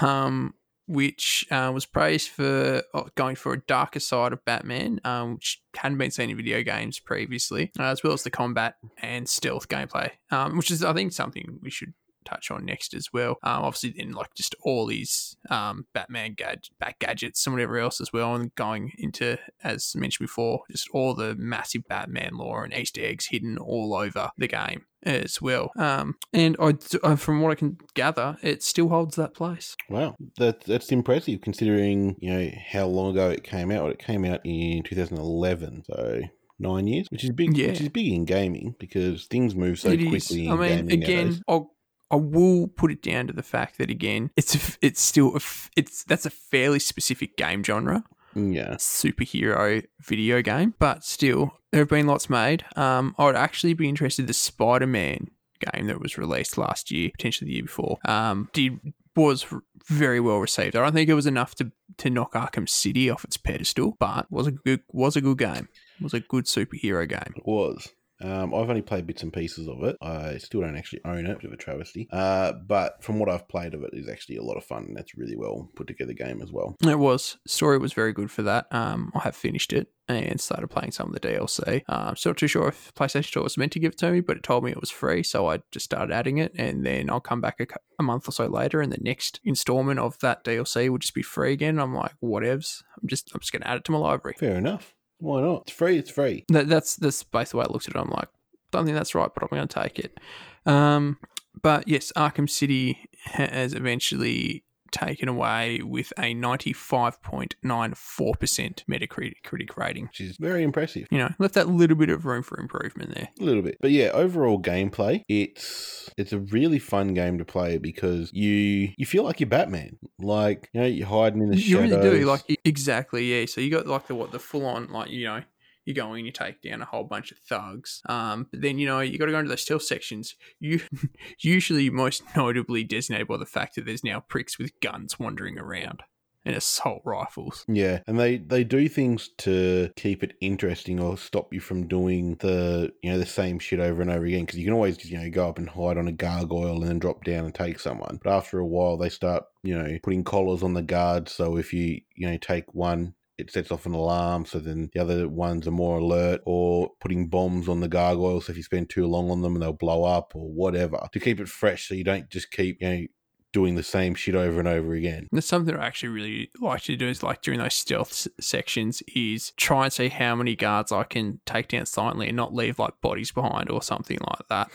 um, which uh, was praised for uh, going for a darker side of Batman, um, which hadn't been seen in video games previously, uh, as well as the combat and stealth gameplay, um, which is, I think, something we should touch on next as well. Um, obviously, then like just all these um, Batman gad- bat gadgets and whatever else as well, and going into, as mentioned before, just all the massive Batman lore and Easter eggs hidden all over the game as well. Um, and I, uh, from what I can gather, it still holds that place.
wow, that that's impressive considering you know how long ago it came out. It came out in 2011, so nine years, which is big.
Yeah.
Which is big in gaming because things move so
It is.
quickly. In
I mean,
gaming
again,
nowadays.
I'll, I will put it down to the fact that again, it's a it's still a f- it's that's a fairly specific game genre.
yeah,
superhero video game, but still, there have been lots made. Um, I would actually be interested the Spider Man game that was released last year, potentially the year before. Um, did was very well received. I don't think it was enough to to knock Arkham City off its pedestal, but was a good was a good game. It Was a good superhero game.
it was. Um, I've only played bits and pieces of it. I still don't actually own it, bit of a travesty. Uh, but from what I've played of it, is actually a lot of fun. and That's really well put together game as well.
It was story was very good for that. Um, I have finished it and started playing some of the DLC. Uh, I'm still not too sure if PlayStation Store was meant to give it to me, but it told me it was free, so I just started adding it, and then I'll come back a, a month or so later, and the next installment of that DLC will just be free again. I'm like, whatevs. I'm just I'm just gonna add it to my library.
Fair enough. Why not? It's free. It's free.
That, that's that's basically the way I looked at it. I'm like, don't think that's right, but I'm going to take it. Um, but yes, Arkham City has eventually taken away with a 95.94% Metacritic rating.
Which is very impressive.
You know, left that little bit of room for improvement there.
A little bit, but yeah. Overall gameplay, it's it's a really fun game to play because you you feel like you're Batman. Like you know, you're hiding in the
You
shadows.
You really do, like exactly, yeah. So you got like the what the full on like you know you go in, you take down a whole bunch of thugs. Um, but then you know you got to go into those stealth sections. You usually most notably designated by the fact that there's now pricks with guns wandering around and assault rifles.
Yeah, and they they do things to keep it interesting or stop you from doing the you know the same shit over and over again because you can always you know go up and hide on a gargoyle and then drop down and take someone. But after a while, they start you know putting collars on the guards, so if you you know take one. It sets off an alarm, so then the other ones are more alert, or putting bombs on the gargoyles. So if you spend too long on them, they'll blow up, or whatever, to keep it fresh, so you don't just keep you know doing the same shit over and over again.
And something I actually really like to do is like during those stealth s- sections is try and see how many guards I can take down silently and not leave like bodies behind or something like that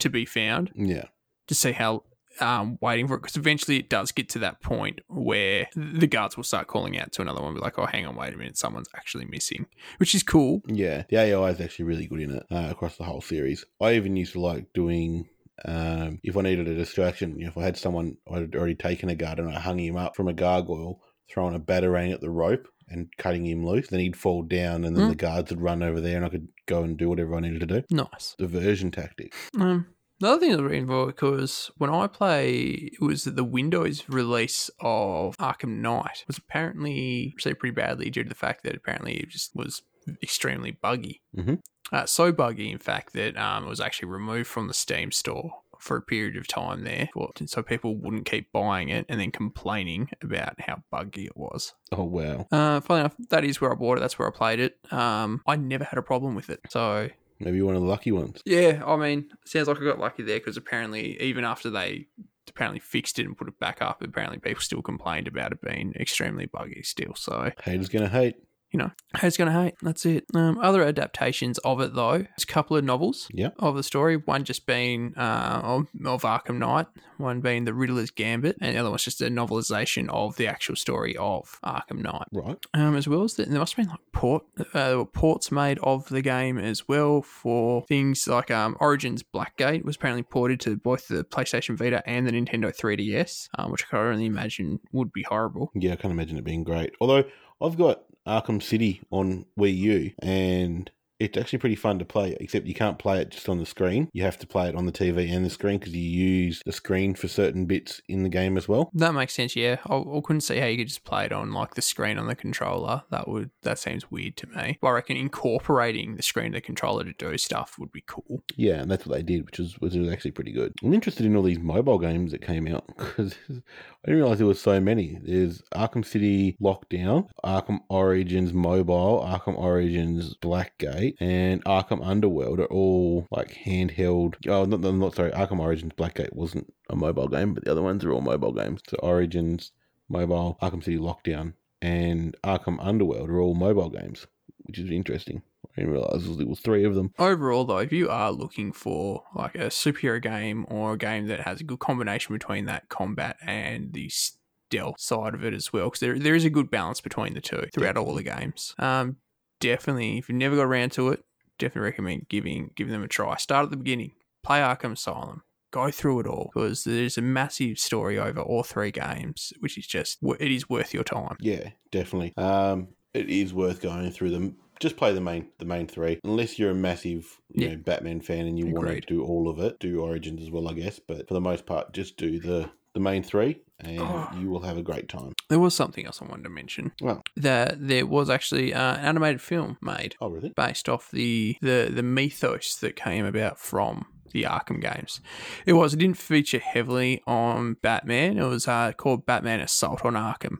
to be found.
Yeah,
to see how um, waiting for it because eventually it does get to that point where the guards will start calling out to another one, be like, "Oh, hang on, wait a minute, someone's actually missing," which is cool.
Yeah, the AI is actually really good in it uh, across the whole series. I even used to like doing. Um, if I needed a distraction, you know, if I had someone I'd already taken a guard and I hung him up from a gargoyle, throwing a batarang at the rope and cutting him loose, then he'd fall down, and then
Mm.
the guards would run over there, and I could go and do whatever I needed to do.
Nice.
Diversion tactic.
Um, the other thing that was really involved because when I play, it was that the Windows release of Arkham Knight was apparently received pretty badly due to the fact that apparently it just was extremely buggy.
Mhm.
Uh, so buggy, in fact, that um, it was actually removed from the Steam store for a period of time there, so people wouldn't keep buying it and then complaining about how buggy it was.
Oh wow,
Uh, funny enough, that is where I bought it. That's where I played it. Um, I never had a problem with it. So
maybe you're one of the lucky ones.
yeah, I mean, sounds like I got lucky there because apparently, even after they apparently fixed it and put it back up, apparently people still complained about it being extremely buggy still. So
Haters gonna hate.
You know, who's going to hate? That's it. Um, other adaptations of it, though, there's a couple of novels
Yeah.
of the story. One just being uh, of, of Arkham Knight, one being The Riddler's Gambit, and the other one's just a novelization of the actual story of Arkham Knight.
Right.
Um, as well as that, there must have been like port, uh, there were ports made of the game as well for things like um, Origins Blackgate was apparently ported to both the PlayStation Vita and the Nintendo 3DS, um, which I can only imagine would be horrible.
Yeah, I can't imagine it being great. Although I've got Arkham City on Wii U and it's actually pretty fun to play, except you can't play it just on the screen. You have to play it on the TV and the screen because you use the screen for certain bits in the game as well.
That makes sense. Yeah, I, I couldn't see how you could just play it on like the screen on the controller. That would that seems weird to me. But I reckon incorporating the screen of the controller to do stuff would be cool.
Yeah, and that's what they did, which was, which was actually pretty good. I'm interested in all these mobile games that came out because I didn't realize there was so many. There's Arkham City Lockdown, Arkham Origins Mobile, Arkham Origins Blackgate, and Arkham Underworld are all like handheld. Oh, not, not, not sorry. Arkham Origins Blackgate wasn't a mobile game, but the other ones are all mobile games. So Origins Mobile, Arkham City Lockdown, and Arkham Underworld are all mobile games, which is interesting. I didn't realize it was three of them.
Overall, though, if you are looking for like a superhero game or a game that has a good combination between that combat and the stealth side of it as well, because there there is a good balance between the two throughout all the games. Um, definitely, if you've never got around to it, definitely recommend giving giving them a try. Start at the beginning, play Arkham Asylum. Go through it all because there's a massive story over all three games, which is just it is worth your time.
Yeah, definitely. Um, it is worth going through them. Just play the main the main three, unless you're a massive you
Yeah.
know Batman fan and you want to do all of it. Do Origins as well, I guess. But for the most part, just do the the main three, and
Oh.
you will have a great time.
There was something else I wanted to mention.
Well.
that there was actually uh, an animated film made
Oh, really?
based off the, the the mythos that came about from the Arkham games. It was. It didn't feature heavily on Batman. It was uh, called Batman Assault on Arkham.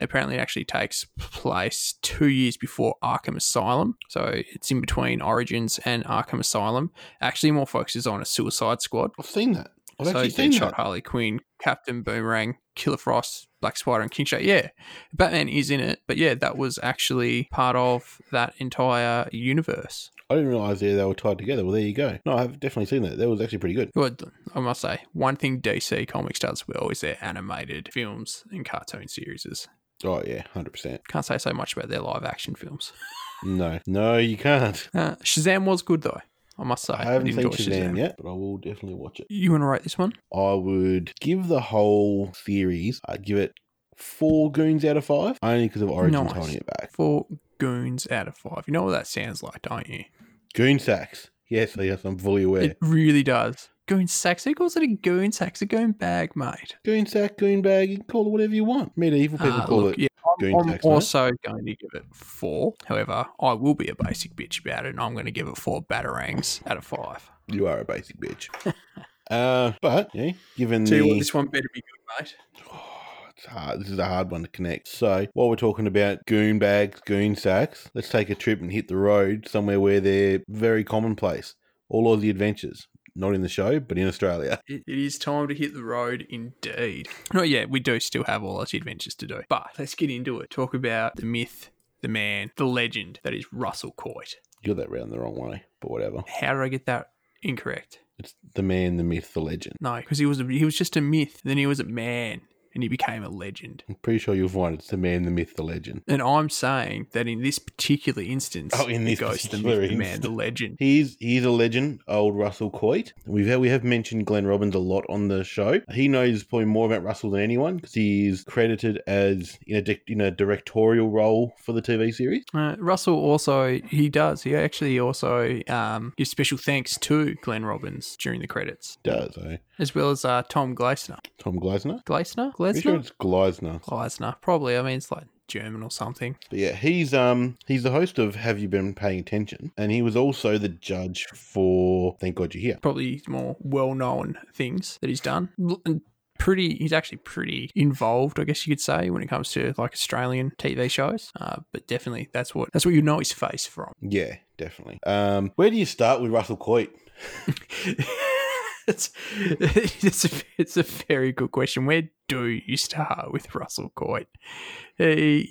Apparently, it actually takes place two years before Arkham Asylum. So it's in between Origins and Arkham Asylum. Actually, more focuses on a Suicide Squad.
I've seen that. I've
so
actually seen
Deadshot. Harley Quinn, Captain Boomerang, Killer Frost, Black Spider, and King Shark. Yeah, Batman is in it, but yeah, that was actually part of that entire universe.
I didn't realize they, they were tied together. Well, there you go. No, I've definitely seen that. That was actually pretty good.
Well, I must say, one thing DC Comics does well is their animated films and cartoon series.
Oh yeah, hundred percent.
Can't say so much about their live action films.
No, no, you can't.
Uh, Shazam was good though. I must say,
I haven't seen Shazam yet, but I will definitely watch it.
You want to rate this one?
I would give the whole series. I'd give it four goons out of five, only because of Origins
Nice.
holding it back.
Four goons out of five. You know what that sounds like, don't you?
Goon sacks. Yes, yes, I'm fully aware.
It really does. Goon sacks. Who calls it a goon sack? It's a goon bag, mate.
goon sack, goon bag, you can call it whatever you want. Medieval people
Uh,
call
look,
it.
yeah,
goon
I'm, I'm
mate.
also going to give it four. However, I will be a basic bitch about it, and I'm going to give it four batarangs out of five.
You are a basic bitch. uh, but yeah, given
Tell you
the
what, this one better be good, mate.
Oh, it's hard. This is a hard one to connect. So, while we're talking about goon bags, goon sacks, let's take a trip and hit the road somewhere where they're very commonplace. All Aussie adventures. Not in the show, but in Australia.
It, is time to hit the road indeed. Not yet, we do still have all those adventures to do. But let's get into it. Talk about the myth, the man, the legend that is Russell Coight.
You got that round the wrong way, but whatever.
How did I get that incorrect?
It's the man, the myth, the legend.
No, because he was a, he was just a myth. Then he was a man, and he became a legend.
I'm pretty sure you've find it's the man, the myth, the legend.
And I'm saying that in this particular instance,
Oh, in this
goes the myth, the man, the legend.
He's he's a legend, old Russell Coight. We've had, we have mentioned Glenn Robbins a lot on the show. He knows probably more about Russell than anyone because he's credited as in a in a directorial role for the TV series.
Uh, Russell also he does. He actually also um, gives special thanks to Glenn Robbins during the credits,
Does eh?
As well as uh, Tom Gleisner.
Tom Gleisner?
Gleisner,
Pretty sure
Gleisner,
it's Gleisner.
Gleisner. Probably. I mean, it's like German or something.
But yeah, he's um he's the host of Have You Been Paying Attention, and he was also the judge for Thank God You're Here.
Probably more well-known things that he's done. And Pretty, he's actually pretty involved, I guess you could say, when it comes to like Australian TV shows. Uh, but definitely, that's what that's what you know his face from.
Yeah, definitely. Um, where do you start with Russell Coight?
it's, it's, a, it's a very good question. Where do you start with Russell Coight? He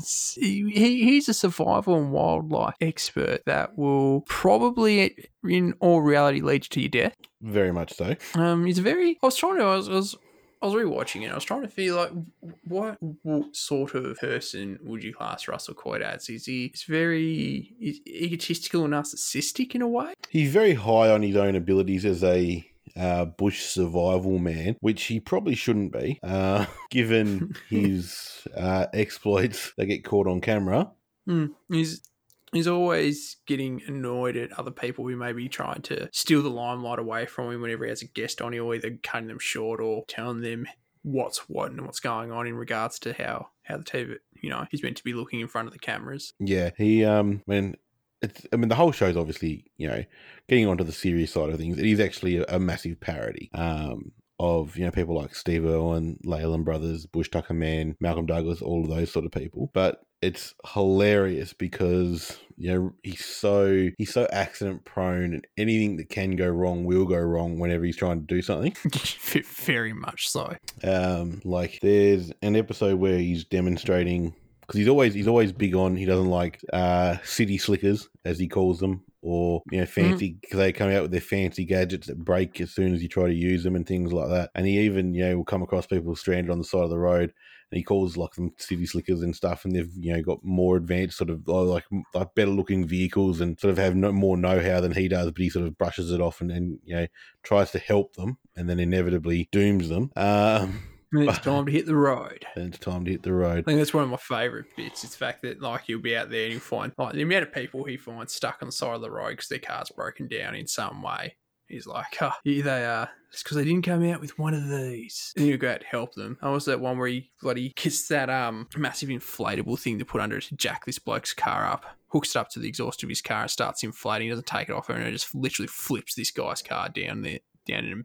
is he, he's a survival and wildlife expert that will probably, in all reality, lead you to your death.
Very much so.
Um, he's a very. I was trying to. I was. I was I was rewatching it. I was trying to feel like what, what sort of person would you class Russell Coight as? Is he? He's very he's egotistical and narcissistic in a way.
He's very high on his own abilities as a uh, bush survival man, which he probably shouldn't be, uh, given his uh, exploits that get caught on camera.
Mm, he's he's always getting annoyed at other people who may be trying to steal the limelight away from him whenever he has a guest on. He'll either cutting them short or telling them what's what and what's going on in regards to how how the TV, you know, he's meant to be looking in front of the cameras.
Yeah, he um when it's I mean the whole show's obviously you know getting onto the serious side of things. It is actually a, a massive parody. Um, of you know people like Steve Irwin, Leyland Brothers, Bush Tucker Man, Malcolm Douglas, all of those sort of people. But it's hilarious because you know he's so he's so accident prone, and anything that can go wrong will go wrong whenever he's trying to do something.
Very much so.
Um, like there's an episode where he's demonstrating because he's always he's always big on he doesn't like uh, city slickers as he calls them or you know fancy because mm-hmm. they come out with their fancy gadgets that break as soon as you try to use them and things like that. And he even you know will come across people stranded on the side of the road, and he calls like them city slickers and stuff, and they've you know got more advanced sort of uh, like like better looking vehicles and sort of have no more know how than he does, but he sort of brushes it off and, and you know tries to help them, and then inevitably dooms them. Um,
it's time to hit the road.
And it's time to hit the road.
I think that's one of my favourite bits. It's the fact that like you'll be out there and you find like the amount of people he finds stuck on the side of the road because their car's broken down in some way. He's like, oh, here they are. It's because they didn't come out with one of these. And you go out to help them. I was that one where he bloody gets that um massive inflatable thing to put under it to jack this bloke's car up, hooks it up to the exhaust of his car, and starts inflating. He doesn't take it off, and it just literally flips this guy's car down there down an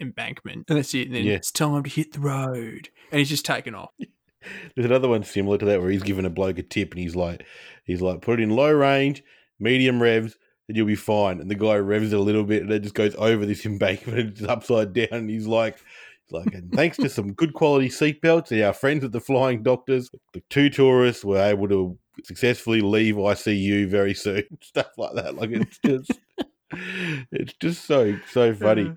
embankment, and that's it. And then yeah. it's time to hit the road, and he's just taken off.
There's another one similar to that where he's giving a bloke a tip, and he's like, he's like, put it in low range, medium revs, and you'll be fine. And the guy revs it a little bit, and it just goes over this embankment, and it's upside down, and he's like. Like, and thanks to some good quality seatbelts and our friends at the Flying Doctors, the two tourists were able to successfully leave ICU very soon. Stuff like that. Like, it's just it's just so so funny.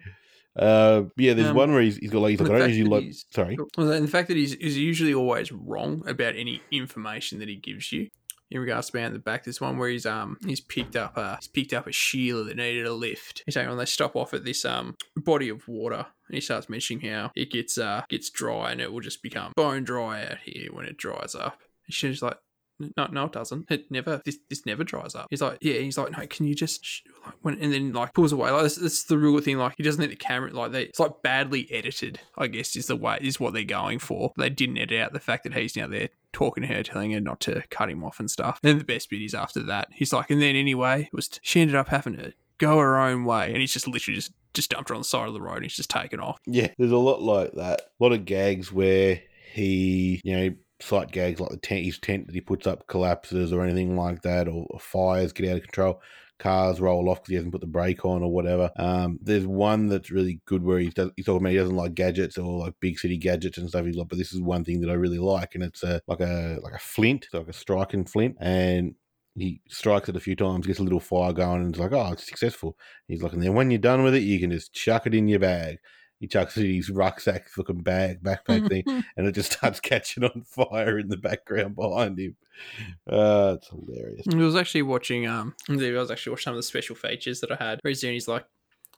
Uh, yeah, there's um, one where he's, he's got like he's like, I don't usually like. Sorry.
Well, and the fact that he's, he's usually always wrong about any information that he gives you in regards to being at the back. There's one where he's um he's picked up a he's picked up a Sheila that needed a lift. He's saying when they stop off at this um body of water, and he starts mentioning how it gets uh gets dry and it will just become bone dry out here when it dries up. And she's like, no, no, it doesn't. It never. This, this never dries up. He's like, yeah. He's like, no. Can you just sh-? like when and then like pulls away. Like this is the real thing. Like he doesn't need the camera. Like they, it's like badly edited. I guess is the way is what they're going for. They didn't edit out the fact that he's now there talking to her, telling her not to cut him off and stuff. And then the best bit is after that. He's like, and then anyway, was she ended up having to go her own way, and he's just literally just just dumped her on the side of the road and he's just taken off.
Yeah, there's a lot like that. A lot of gags where he, you know, sight gags like the tent, his tent that he puts up collapses or anything like that, or, fires get out of control. Cars roll off because he hasn't put the brake on or whatever. Um, there's one that's really good where he's, he's talking about he doesn't like gadgets or like big city gadgets and stuff. He's like, but this is one thing that I really like, and it's a like a like a flint, like a striking flint, and he strikes it a few times, gets a little fire going, and it's like, oh, it's successful. He's like, and then when you're done with it, you can just chuck it in your bag he chucks it in his rucksack looking bag backpack thing, and it just starts catching on fire in the background behind him. Uh, it's hilarious.
I was actually watching. Um, I was actually watching some of the special features that I had. Where he's like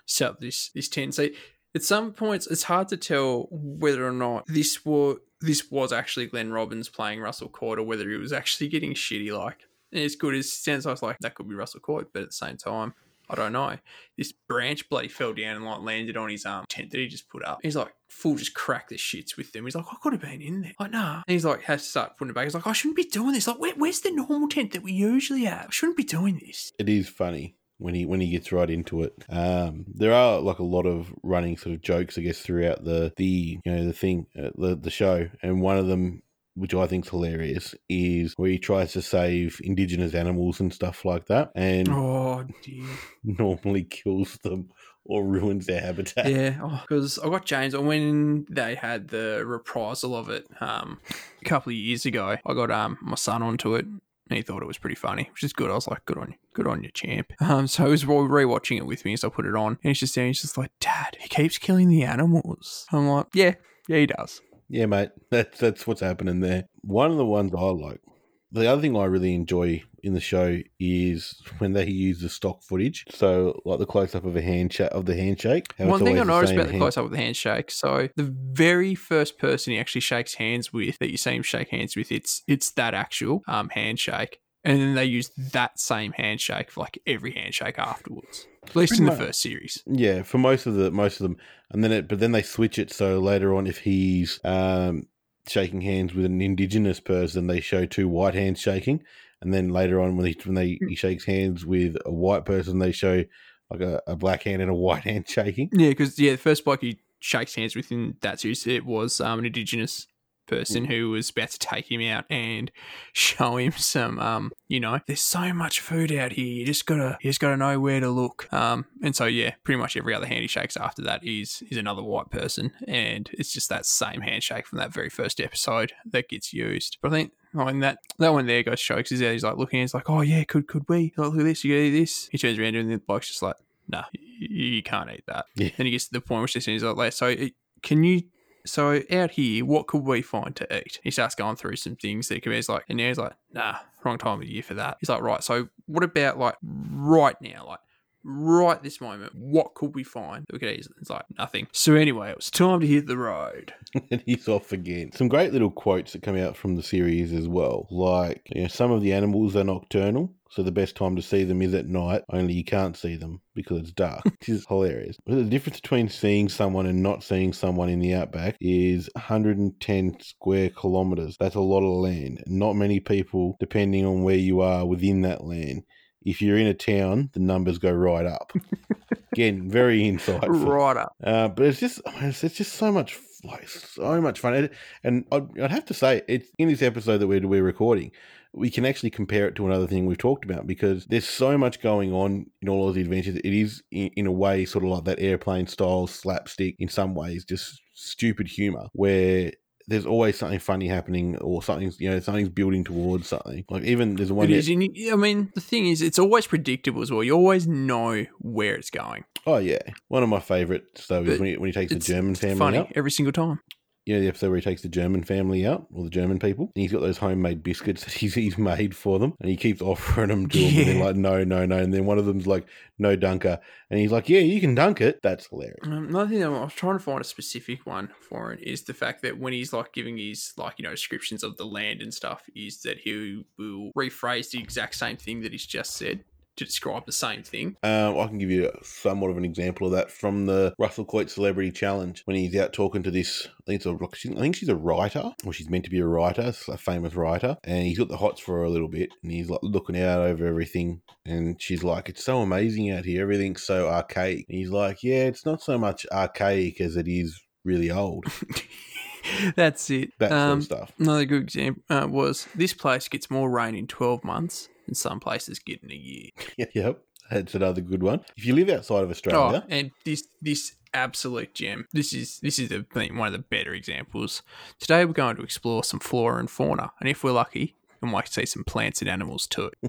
set up this this tent. So at some points, it's hard to tell whether or not this was this was actually Glenn Robbins playing Russell Coight, or whether he was actually getting shitty. Like as good as sounds, I was like that could be Russell Coight, but at the same time, I don't know. This branch bloody fell down and like landed on his um tent that he just put up. He's like full just cracked the shits with them. He's like, I could have been in there. Like, nah. And he's like, has to start putting it back. He's like, I shouldn't be doing this. Like, where, where's the normal tent that we usually have? I shouldn't be doing this.
It is funny when he when he gets right into it. Um, there are like a lot of running sort of jokes, I guess, throughout the the you know the thing uh, the the show, and one of them which I think is hilarious, is where he tries to save indigenous animals and stuff like that, and
oh,
normally kills them or ruins their habitat.
Yeah, because I got James and when they had the reprisal of it um, a couple of years ago. I got um my son onto it. And he thought it was pretty funny, which is good. I was like, "Good on you, good on you, champ." Um, so he was re- rewatching it with me, so I put it on, and he's just there. He's just like, "Dad, he keeps killing the animals." I'm like, "Yeah, yeah, he does."
Yeah, mate, that's that's what's happening there. One of the ones I like. The other thing I really enjoy in the show is when they use the stock footage. So, like the close up of a handshake of the handshake.
One thing I noticed about the close up of the handshake, so the very first person he actually shakes hands with that you see him shake hands with, it's it's that actual um, handshake, and then they use that same handshake for like every handshake afterwards. At least
Pretty
in the
much.
first series.
Yeah, for most of the most of them, and then it, but then they switch it so later on, if he's um, shaking hands with an indigenous person, they show two white hands shaking, and then later on when he when they he shakes hands with a white person, they show like a, a black hand and a white hand shaking.
Yeah, because yeah, the first bloke he shakes hands with in that series it was um, an indigenous person
Mm.
who was about to take him out and show him some um you know there's so much food out here you just gotta you just gotta know where to look um and so yeah pretty much every other hand he shakes after that is is another white person and it's just that same handshake from that very first episode that gets used but i think I mean that that one there goes shokes is out. He's like looking. He's like, "Oh yeah, could could we? Like, look at this. You gotta eat this." He turns around and the bloke's just like, "Nah, you, you can't eat that."
Yeah.
Then he gets to the point where she's he's like, "So uh, can you?" So out here, what could we find to eat? He starts going through some things that he can be. He's like, and now he's like, nah, wrong time of year for that. He's like, right. So what about like right now, like right this moment, what could we find that we could eat? It's like nothing. So anyway, it was time to hit the road.
and he's off again. Some great little quotes that come out from the series as well. Like, you know, some of the animals are nocturnal, so the best time to see them is at night, only you can't see them because it's dark, which is hilarious. But the difference between seeing someone and not seeing someone in the outback is 110 square kilometers. That's a lot of land. Not many people, depending on where you are within that land. If you're in a town, the numbers go right up. Again, very insightful.
Right up.
Uh, but it's just, I mean, it's, it's just so much, like, so much fun. And, and I'd, I'd have to say, it's in this episode that we're, we're recording, we can actually compare it to another thing we've talked about because there's so much going on in all of the adventures. It is, in, in a way, sort of like that airplane style slapstick, in some ways, just stupid humor where. There's always something funny happening, or something's you know something's building towards something. Like even there's one.
It
that-
is. I mean, the thing is, it's always predictable as well. You always know where it's going.
Oh yeah, one of my favorites though is when he, when he takes the German family
funny
out.
every single time.
You know, the episode where he takes the German family out, or the German people, and he's got those homemade biscuits that he's, he's made for them, and he keeps offering them to them, and they're like, no, no, no, and then one of them's like, no dunker, and he's like, yeah, you can dunk it. That's hilarious.
Um, another thing that I was trying to find a specific one for it is the fact that when he's like giving his like you know descriptions of the land and stuff, is that he will rephrase the exact same thing that he's just said to describe the same thing.
Um, I can give you somewhat of an example of that from the Russell Coight Celebrity Challenge when he's out talking to this. I think it's a, I think she's a writer, or she's meant to be a writer, a famous writer, and he's got the hots for her a little bit, and he's like looking out over everything, and she's like, "It's so amazing out here. Everything's so archaic." And he's like, "Yeah, it's not so much archaic as it is really old."
That's it.
That sort
Um,
of stuff.
Another good example uh, was this place gets more rain in 12 months than some places get in a year.
yep, that's another good one. If you live outside of Australia, Oh,
and this this absolute gem. This is this is the, one of the better examples. Today we're going to explore some flora and fauna, and if we're lucky, we might see some plants and animals too.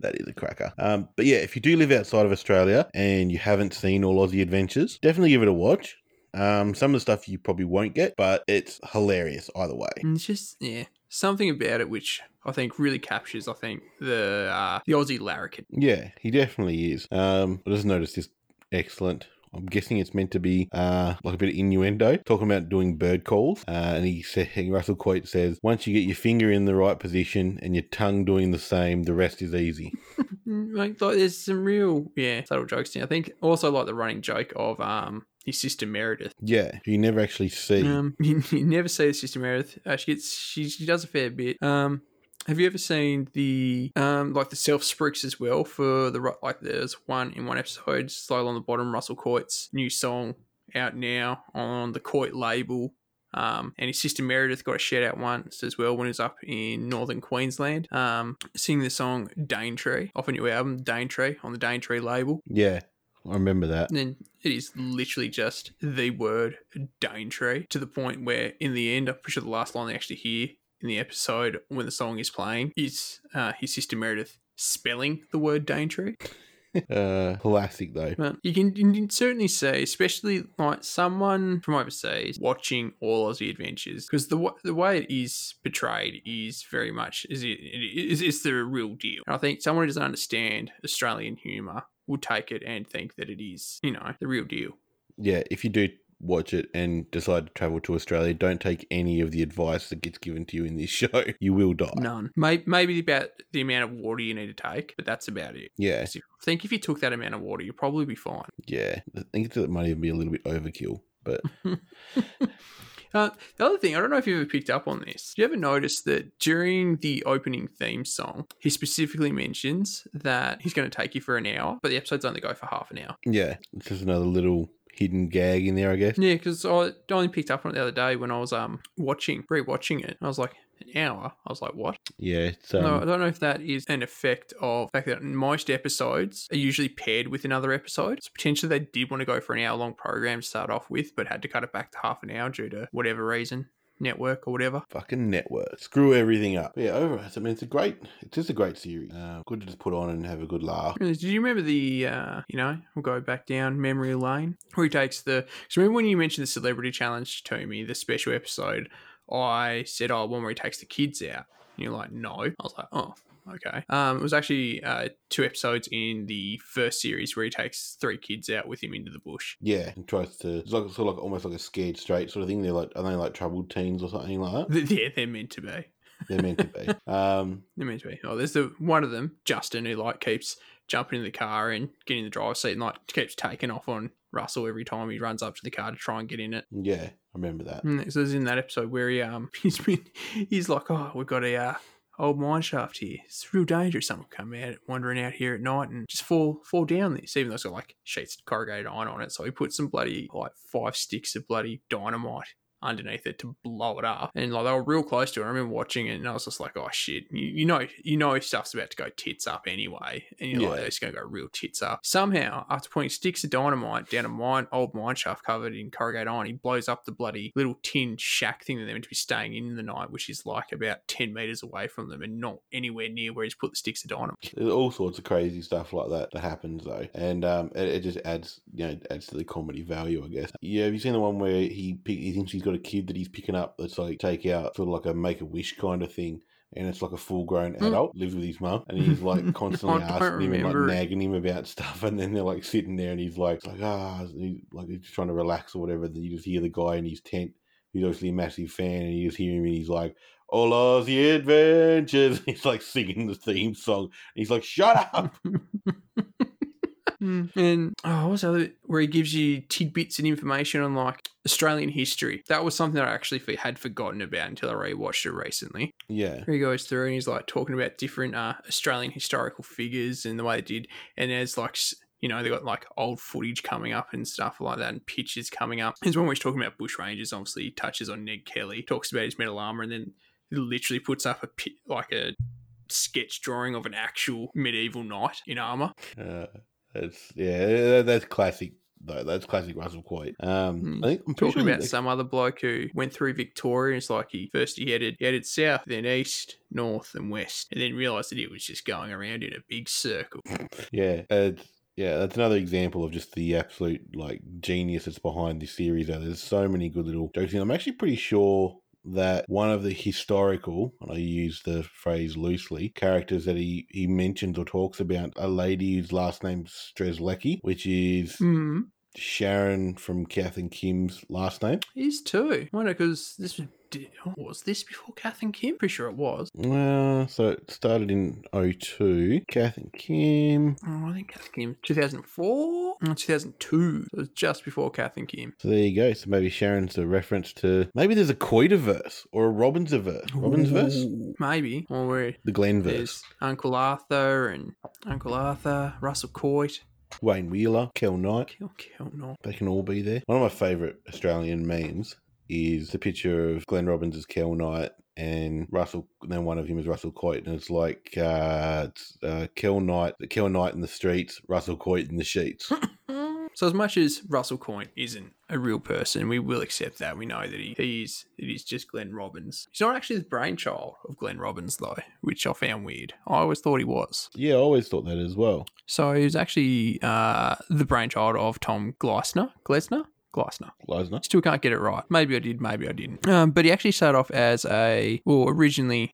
That is a cracker. Um, but yeah, if you do live outside of Australia and you haven't seen all Aussie Adventures, definitely give it a watch. Um, some of the stuff you probably won't get, but it's hilarious either way.
It's just yeah, something about it which I think really captures. I think the uh, the Aussie larrikin.
Yeah, he definitely is. Um, I just noticed this excellent. I'm guessing it's meant to be uh, like a bit of innuendo, talking about doing bird calls. Uh, and he said, Russell Coight says, once you get your finger in the right position and your tongue doing the same, the rest is easy.
Like, like there's some real yeah subtle jokes here. I think also like the running joke of um his sister Meredith.
Yeah, you never actually see.
Um, you, you never see the sister Meredith. Uh, she gets she she does a fair bit. Um, have you ever seen the um like the self spruiks as well for the like there's one in one episode slow on the bottom Russell Coight's new song out now on the Coight label. Um, and his sister Meredith got a shout out once as well when he was up in northern Queensland. Um, singing the song Daintree off a new album, Daintree on the Daintree label.
Yeah. I remember that.
And then it is literally just the word Daintree to the point where, in the end, I'm pretty sure the last line they actually hear in the episode when the song is playing is uh, his sister Meredith spelling the word Daintree.
Uh, classic though.
But you can, you can certainly say, especially like someone from overseas watching all Aussie Adventures, because the the way it is portrayed is very much is it is it's the real deal. And I think someone who doesn't understand Australian humour will take it and think that it is, you know, the real deal.
Yeah, if you do watch it and decide to travel to Australia, don't take any of the advice that gets given to you in this show. You will die.
None. Maybe, about the amount of water you need to take, but that's about it.
Yeah.
if- I think if you took that amount of water, you'd probably be fine.
yeah. I think it might even be a little bit overkill, but
Uh, the other thing, I don't know if you ever picked up on this. Did you ever notice that during the opening theme song, he specifically mentions that he's going to take you for an hour, but the episodes only go for half an hour?
yeah, it's just another little hidden gag in there, I guess.
Yeah, because I only picked up on it the other day when I was um watching, re-watching it. I was like, an hour? I was like, what?
Yeah, um,
no, I don't know if that is an effect of the fact that most episodes are usually paired with another episode. So potentially they did want to go for an hour long program to start off with, but had to cut it back to half an hour due to whatever reason, network or whatever.
fucking network. Screw everything up. Yeah, over. I mean, it's a great, it's just a great series. Uh, good to just put on and have a good laugh.
Did you remember the, uh, you know, we'll go back down memory lane where he takes the. Because remember when you mentioned the celebrity challenge to me, the special episode, I said, oh, one where he takes the kids out. And you're like, no. I was like, oh, okay. Um, it was actually uh, two episodes in the first series where he takes three kids out with him into the bush.
Yeah, and tries to. It's like sort of like almost like a scared straight sort of thing. They're like, are they like troubled teens or something like that?
Yeah, they're meant to be.
They're meant to be. Um,
They're meant to be. Oh, there's the one of them, Justin, who like keeps jumping in the car and getting in the driver's seat and like keeps taking off on Russell every time he runs up to the car to try and get in it.
yeah, I remember that.
Mm, so it's in that episode where he um he's been he's like, oh, we've got a uh, old mine shaft here. It's real dangerous. Someone come out wandering out here at night and just fall fall down this. Even though it's got like sheets of corrugated iron on it, so he put some bloody like five sticks of bloody dynamite underneath it to blow it up. And like they were real close to it. I remember watching it and I was just like, oh shit. You, you know you know stuff's about to go tits up anyway. And you're like, it's gonna go real tits up. Somehow, after putting sticks of dynamite down a mine old mine shaft covered in corrugated iron, he blows up the bloody little tin shack thing that they're meant to be staying in the night, which is like about ten meters away from them and not anywhere near where he's put the sticks of dynamite.
There's all sorts of crazy stuff like that that happens though, and um, it, it just adds, you know, adds to the comedy value, I guess. Yeah, have you seen the one where he he thinks he's got a kid that he's picking up that's like take out sort of like a make a wish kind of thing. And it's like a full grown
Hmm.
adult lives with his mum, and he's like constantly asking him and like nagging him about stuff. And then they're like sitting there, and he's like, like ah, he's like he's just trying to relax or whatever. Then you just hear the guy in his tent, who's obviously a massive fan, and you just hear him, and he's like, "All Aussie adventures." He's like singing the theme song. And he's like, "Shut up."
Mm. And oh, what was the other where he gives you tidbits and information on like Australian history? That was something that I actually had forgotten about until I rewatched it recently.
Yeah,
Where he goes through and he's like talking about different uh, Australian historical figures and the way they did. And there's like, you know, they got like old footage coming up and stuff like that, and pictures coming up. There's one where he's talking about bush rangers. Obviously, he touches on Ned Kelly, talks about his metal armor, and then he literally puts up a like a sketch drawing of an actual medieval knight in armor.
uh, that's yeah, that's classic though. That's classic Russell Coight. Um,
Hmm.
I think I'm
talking
sure
about
that-
some other bloke who went through Victoria. and It's like he first he headed he headed south, then east, north, and west, and then realised that it was just going around in a big circle.
Yeah, it's, yeah, that's another example of just the absolute like genius that's behind this series. Though there's so many good little jokes. in it. I'm actually pretty sure that one of the historical, and I use the phrase loosely, characters that he he mentions or talks about a lady whose last name's Strzelecki, which is
Hmm.
Sharon from Kath and Kim's last name.
Is too. I wonder because this was was this before Kath and Kim? Pretty sure it was.
Uh, so it started in 02. Kath and Kim.
Oh, I think Kath and Kim 2004, 2002. So it was just before Kath and Kim.
So there you go. So maybe Sharon's a reference to maybe there's a Coitiverse or a. Robinsverse?
Ooh, maybe, or where
The Glenverse.
Uncle Arthur and Uncle Arthur, Russell Coight,
Wayne Wheeler, Kel Knight.
Kill, kill, no.
They can all be there. One of my favourite Australian memes is the picture of Glenn Robbins as Kel Knight and Russell, then one of him is Russell Coight, and it's like uh, it's uh, Kel Knight, Kel Knight in the streets, Russell Coight in the sheets.
So as much as Russell Coight isn't a real person, we will accept that. We know that he, he is it is just Glenn Robbins. He's not actually the brainchild of Glenn Robbins though, which I found weird. I always thought he was.
Yeah, I always thought that as well.
So he was actually uh, the brainchild of Tom Gleisner. Gleisner? Gleisner.
Gleisner.
Still can't get it right. Maybe I did, maybe I didn't. Um, but he actually started off as a, well, originally,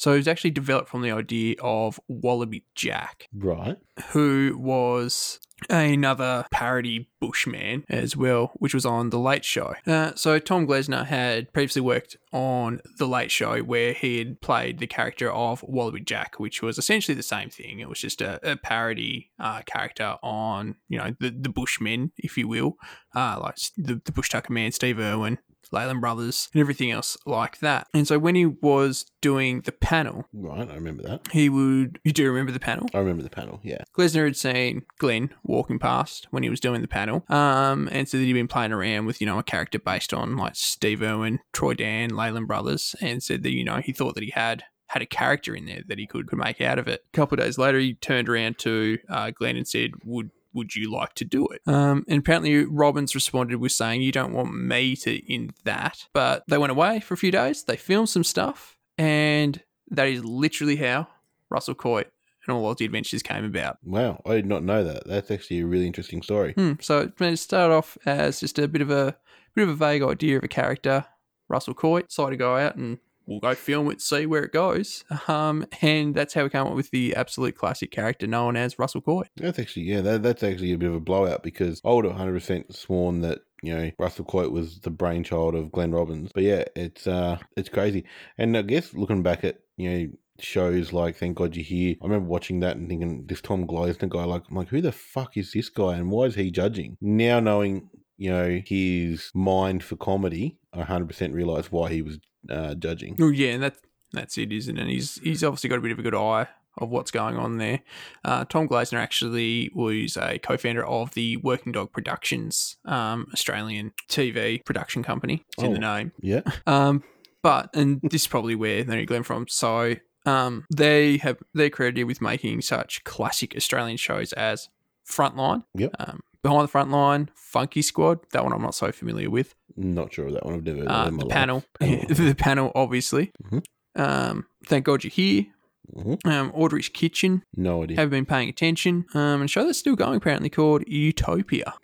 so it was actually developed from the idea of Wallaby Jack,
Right.
who was another parody Bushman as well, which was on The Late Show. Uh, so Tom Gleisner had previously worked on The Late Show where he had played the character of Wallaby Jack, which was essentially the same thing. It was just a, a parody uh, character on, you know, the, the Bushmen, if you will, uh, like the, the Bush Tucker Man, Steve Irwin, Leyland Brothers, and everything else like that. And so when he was doing the panel,
Right. I remember that.
he would. You do remember the panel?
I remember the panel. Yeah.
Gleisner had seen Glenn walking past when he was doing the panel, um, and said that he'd been playing around with, you know, a character based on like Steve Irwin, Troy Dann, Leyland Brothers, and said that, you know, he thought that he had had a character in there that he could, could make out of it. A couple of days later, he turned around to uh, Glenn and said, would would you like to do it? Um, and apparently, Robbins responded with saying, You don't want me to in that. But they went away for a few days. They filmed some stuff. And that is literally how Russell Coight and all of the adventures came about.
Wow. I did not know that. That's actually a really interesting story.
Hmm, so it started off as just a bit of a bit of a vague idea of a character, Russell Coight. Decided to go out and we'll go film it, see where it goes. Um, and that's how we came up with the absolute classic character known as Russell Coight.
That's actually, yeah, that, that's actually a bit of a blowout because I would have 100% sworn that, you know, Russell Coight was the brainchild of Glenn Robbins. But yeah, it's, uh, it's crazy. And I guess looking back at, you know, shows like Thank God You're Here, I remember watching that and thinking, this Tom Gleisner guy, like, I'm like, who the fuck is this guy and why is he judging? Now knowing, you know, his mind for comedy, I 100% realize why he was uh, judging.
Oh yeah, and that's that's it, isn't it? He's he's obviously got a bit of a good eye of what's going on there. Uh, Tom Gleisner actually was a co-founder of the Working Dog Productions, um, Australian TV production company. It's in the
Oh.
name.
Yeah.
Um, but and this is probably where they Glenn from. So um, they have they're credited with making such classic Australian shows as Frontline,
Yep.
um, Behind the Front Line, Funky Squad. That one I'm not so familiar with.
Not sure of that one. I've never
Uh,
of it in my
the panel,
Panel.
the panel, obviously.
Mhm.
Um, thank God you're here.
Mhm.
Um, Audrey's Kitchen.
No idea.
Have been paying attention. Um, and a show that's still going apparently called Utopia.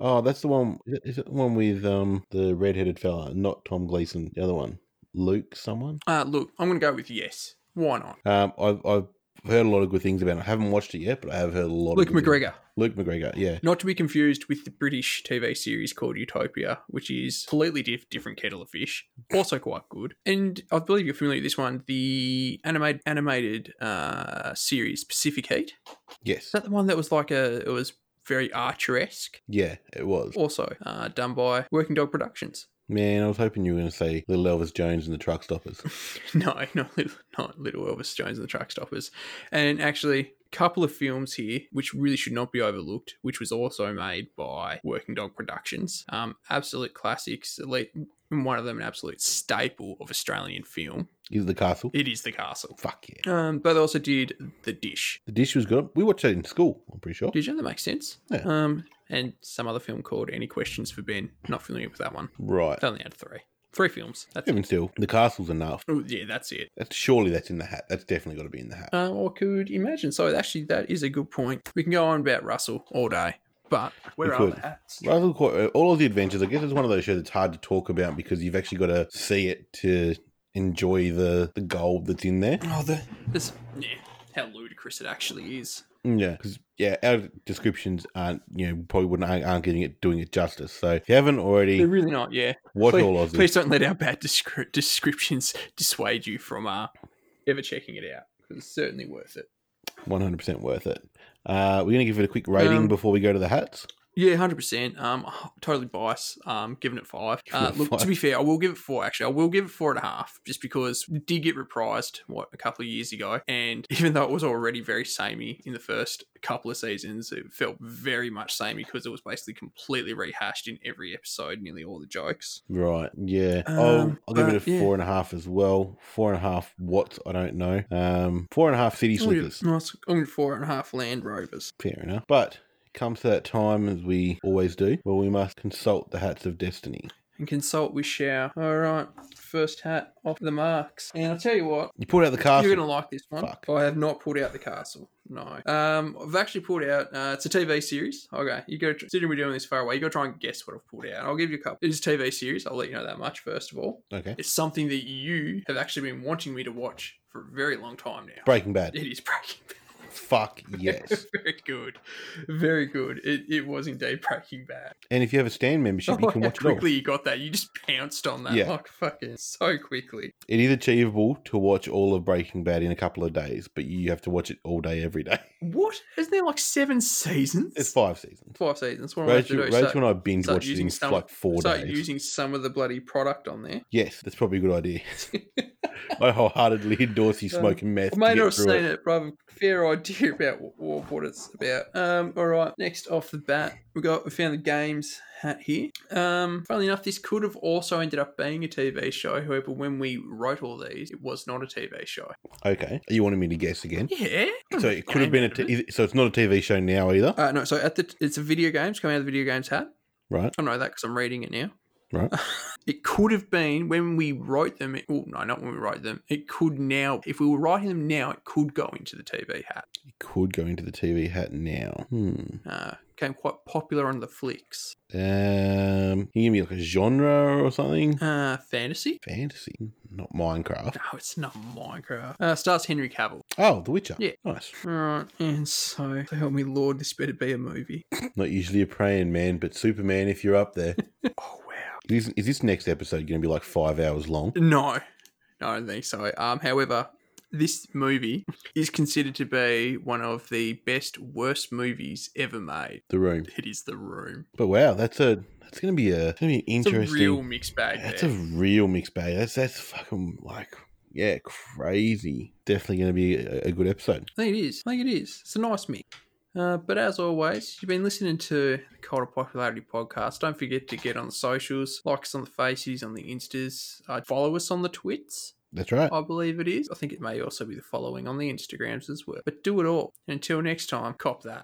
Oh, that's the one. Is it the one with um the red-headed fella, not Tom Gleisner? The other one, Luke, someone.
Uh, look, I'm going to go with yes. Why not?
Um, I've I've heard a lot of good things about it. I haven't watched it yet, but I have heard a lot.
Luke
of good things.
McGregor.
Luke McGregor. Yeah.
Not to be confused with the British TV series called Utopia, which is completely diff- different kettle of fish. Also quite good. And I believe you're familiar with this one, the animated animated uh, series Pacific Heat.
Yes.
Is that the one that was like a? It was very Archer-esque.
Yeah, it was.
Also uh, done by Working Dog Productions.
Man, I was hoping you were going to say Little Elvis Jones and the Truck Stoppers.
no, not little, not little Elvis Jones and the Truck Stoppers. And actually, a couple of films here which really should not be overlooked, which was also made by Working Dog Productions. Um, absolute classics. and One of them, an absolute staple of Australian film.
Is the castle?
It is The Castle.
Fuck yeah.
Um, but they also did The Dish.
The dish was good. We watched it in school. I'm pretty sure.
Did you? That makes sense.
Yeah.
Um, and some other film called Any Questions for Ben. Not familiar with that one.
Right.
They only had three. Three films. That's it.
Even still, the castle's enough.
Oh, yeah, that's it.
That's surely that's in the hat. That's definitely got to be in the hat.
Uh, or could imagine. So actually, that is a good point. We can go on about Russell all day, but where
We
are the hats?
Russell, Court- uh, all of the adventures. I guess it's one of those shows that's hard to talk about because you've actually got to see it to enjoy the the gold that's in there.
Oh, the this yeah, how ludicrous it actually is.
Yeah, because yeah, our descriptions aren't you know probably wouldn't aren't, getting it doing it justice. So if you haven't already, They're
really not. Yeah,
watch
please,
all of
please don't let our bad descri- descriptions dissuade you from uh ever checking it out because it's certainly worth it.
One hundred percent worth it. Uh, we're gonna give it a quick rating
Um,
before we go to the hats.
Yeah, hundred percent. Um, totally biased. Um, giving it five. Uh, look,
five.
to be fair, I will give it four. Actually, I will give it four and a half, just because it did get reprised what a couple of years ago, and even though it was already very samey in the first couple of seasons, it felt very much samey because it was basically completely rehashed in every episode, nearly all the jokes.
Right. Yeah. I'll,
Um,
I'll give it a
yeah.
four and a half as well. Four and a half What I don't know. Um, four and a half city slickers.
nice. I'm four and a half Land Rovers.
Fair enough. But Comes to that time as we always do, where we must consult the hats of destiny.
and consult with Shao. All right, first hat off the marks. And I'll tell you what,
You pulled out the castle.
you're going to like this one.
Fuck.
I have not pulled out the castle. No. Um, I've actually pulled out, uh, it's a TV series. Okay, you to, considering we're doing this far away, you got to try and guess what I've pulled out. I'll give you a couple. It is a TV series. I'll let you know that much, first of all.
Okay.
It's something that you have actually been wanting me to watch for a very long time now.
Breaking Bad.
It is Breaking Bad.
Fuck yes.
very good. Very good. It, it was indeed Breaking Bad.
and if you have a Stan membership, you
Oh,
can
how
watch it all.
quickly you got that. You just pounced on that
Yeah.
like fucking so quickly.
It is achievable to watch all of Breaking Bad in a couple of days, but you have to watch it all day, every day.
What? Isn't there like seven seasons?
It's five seasons.
five seasons. What
Rachel,
do?
Rachel
Start-
and I binge watched it
using
in
some-
like four
start
days.
using some of the bloody product on there.
Yes, that's probably a good idea. I wholeheartedly endorse you
Um,
smoking meth.
I may not have seen
it.
it, but I have a fair idea about what, what it's about. Um, all right, next off the bat, we got we found the games hat here. Um, funnily enough, this could have also ended up being a TV show. However, when we wrote all these, it was not a TV show.
Okay, you wanted me to guess again?
Yeah.
So it could have been a.
Game out of
T-
it.
is it- so it's not a TV show now either,
Uh, no, so at the it's a video games coming out of the video games hat.
right?
I know that because I'm reading it now.
Right.
It could have been when we wrote them. It, oh no, not when we wrote them. It could now, if we were writing them now, it could go into the TV hat.
It could go into the TV hat now. Hmm.
Uh, became quite popular on the flicks.
Um, can you give me like a genre or something?
Uh, fantasy?
Fantasy, not Minecraft.
No, it's not Minecraft. Uh, stars Henry Cavill.
Oh, The Witcher.
Yeah.
nice.
All right, and so help me, Lord, this better be a movie.
Not usually a praying man, but Superman. If you're up there,
Oh.
Is, is this next episode going to be like five hours long?
No, no, I don't think so. Um, however, this movie is considered to be one of the best worst movies ever made.
The Room.
It is The Room.
But wow, that's a that's going to be a, gonna be an
It's
interesting.
a real mixed bag.
That's
there.
a real mixed bag. That's that's fucking like yeah, crazy. Definitely going to be a, a good episode.
I think it is. I think it is. It's a nice mix. Uh, but as always, you've been listening to the Cult of Popularity podcast. Don't forget to get on the socials, like us on the faces, on the instas, uh, follow us on the twits.
That's right.
I believe it is. I think it may also be the following on the Instagrams as well. But do it all. And until next time, cop that.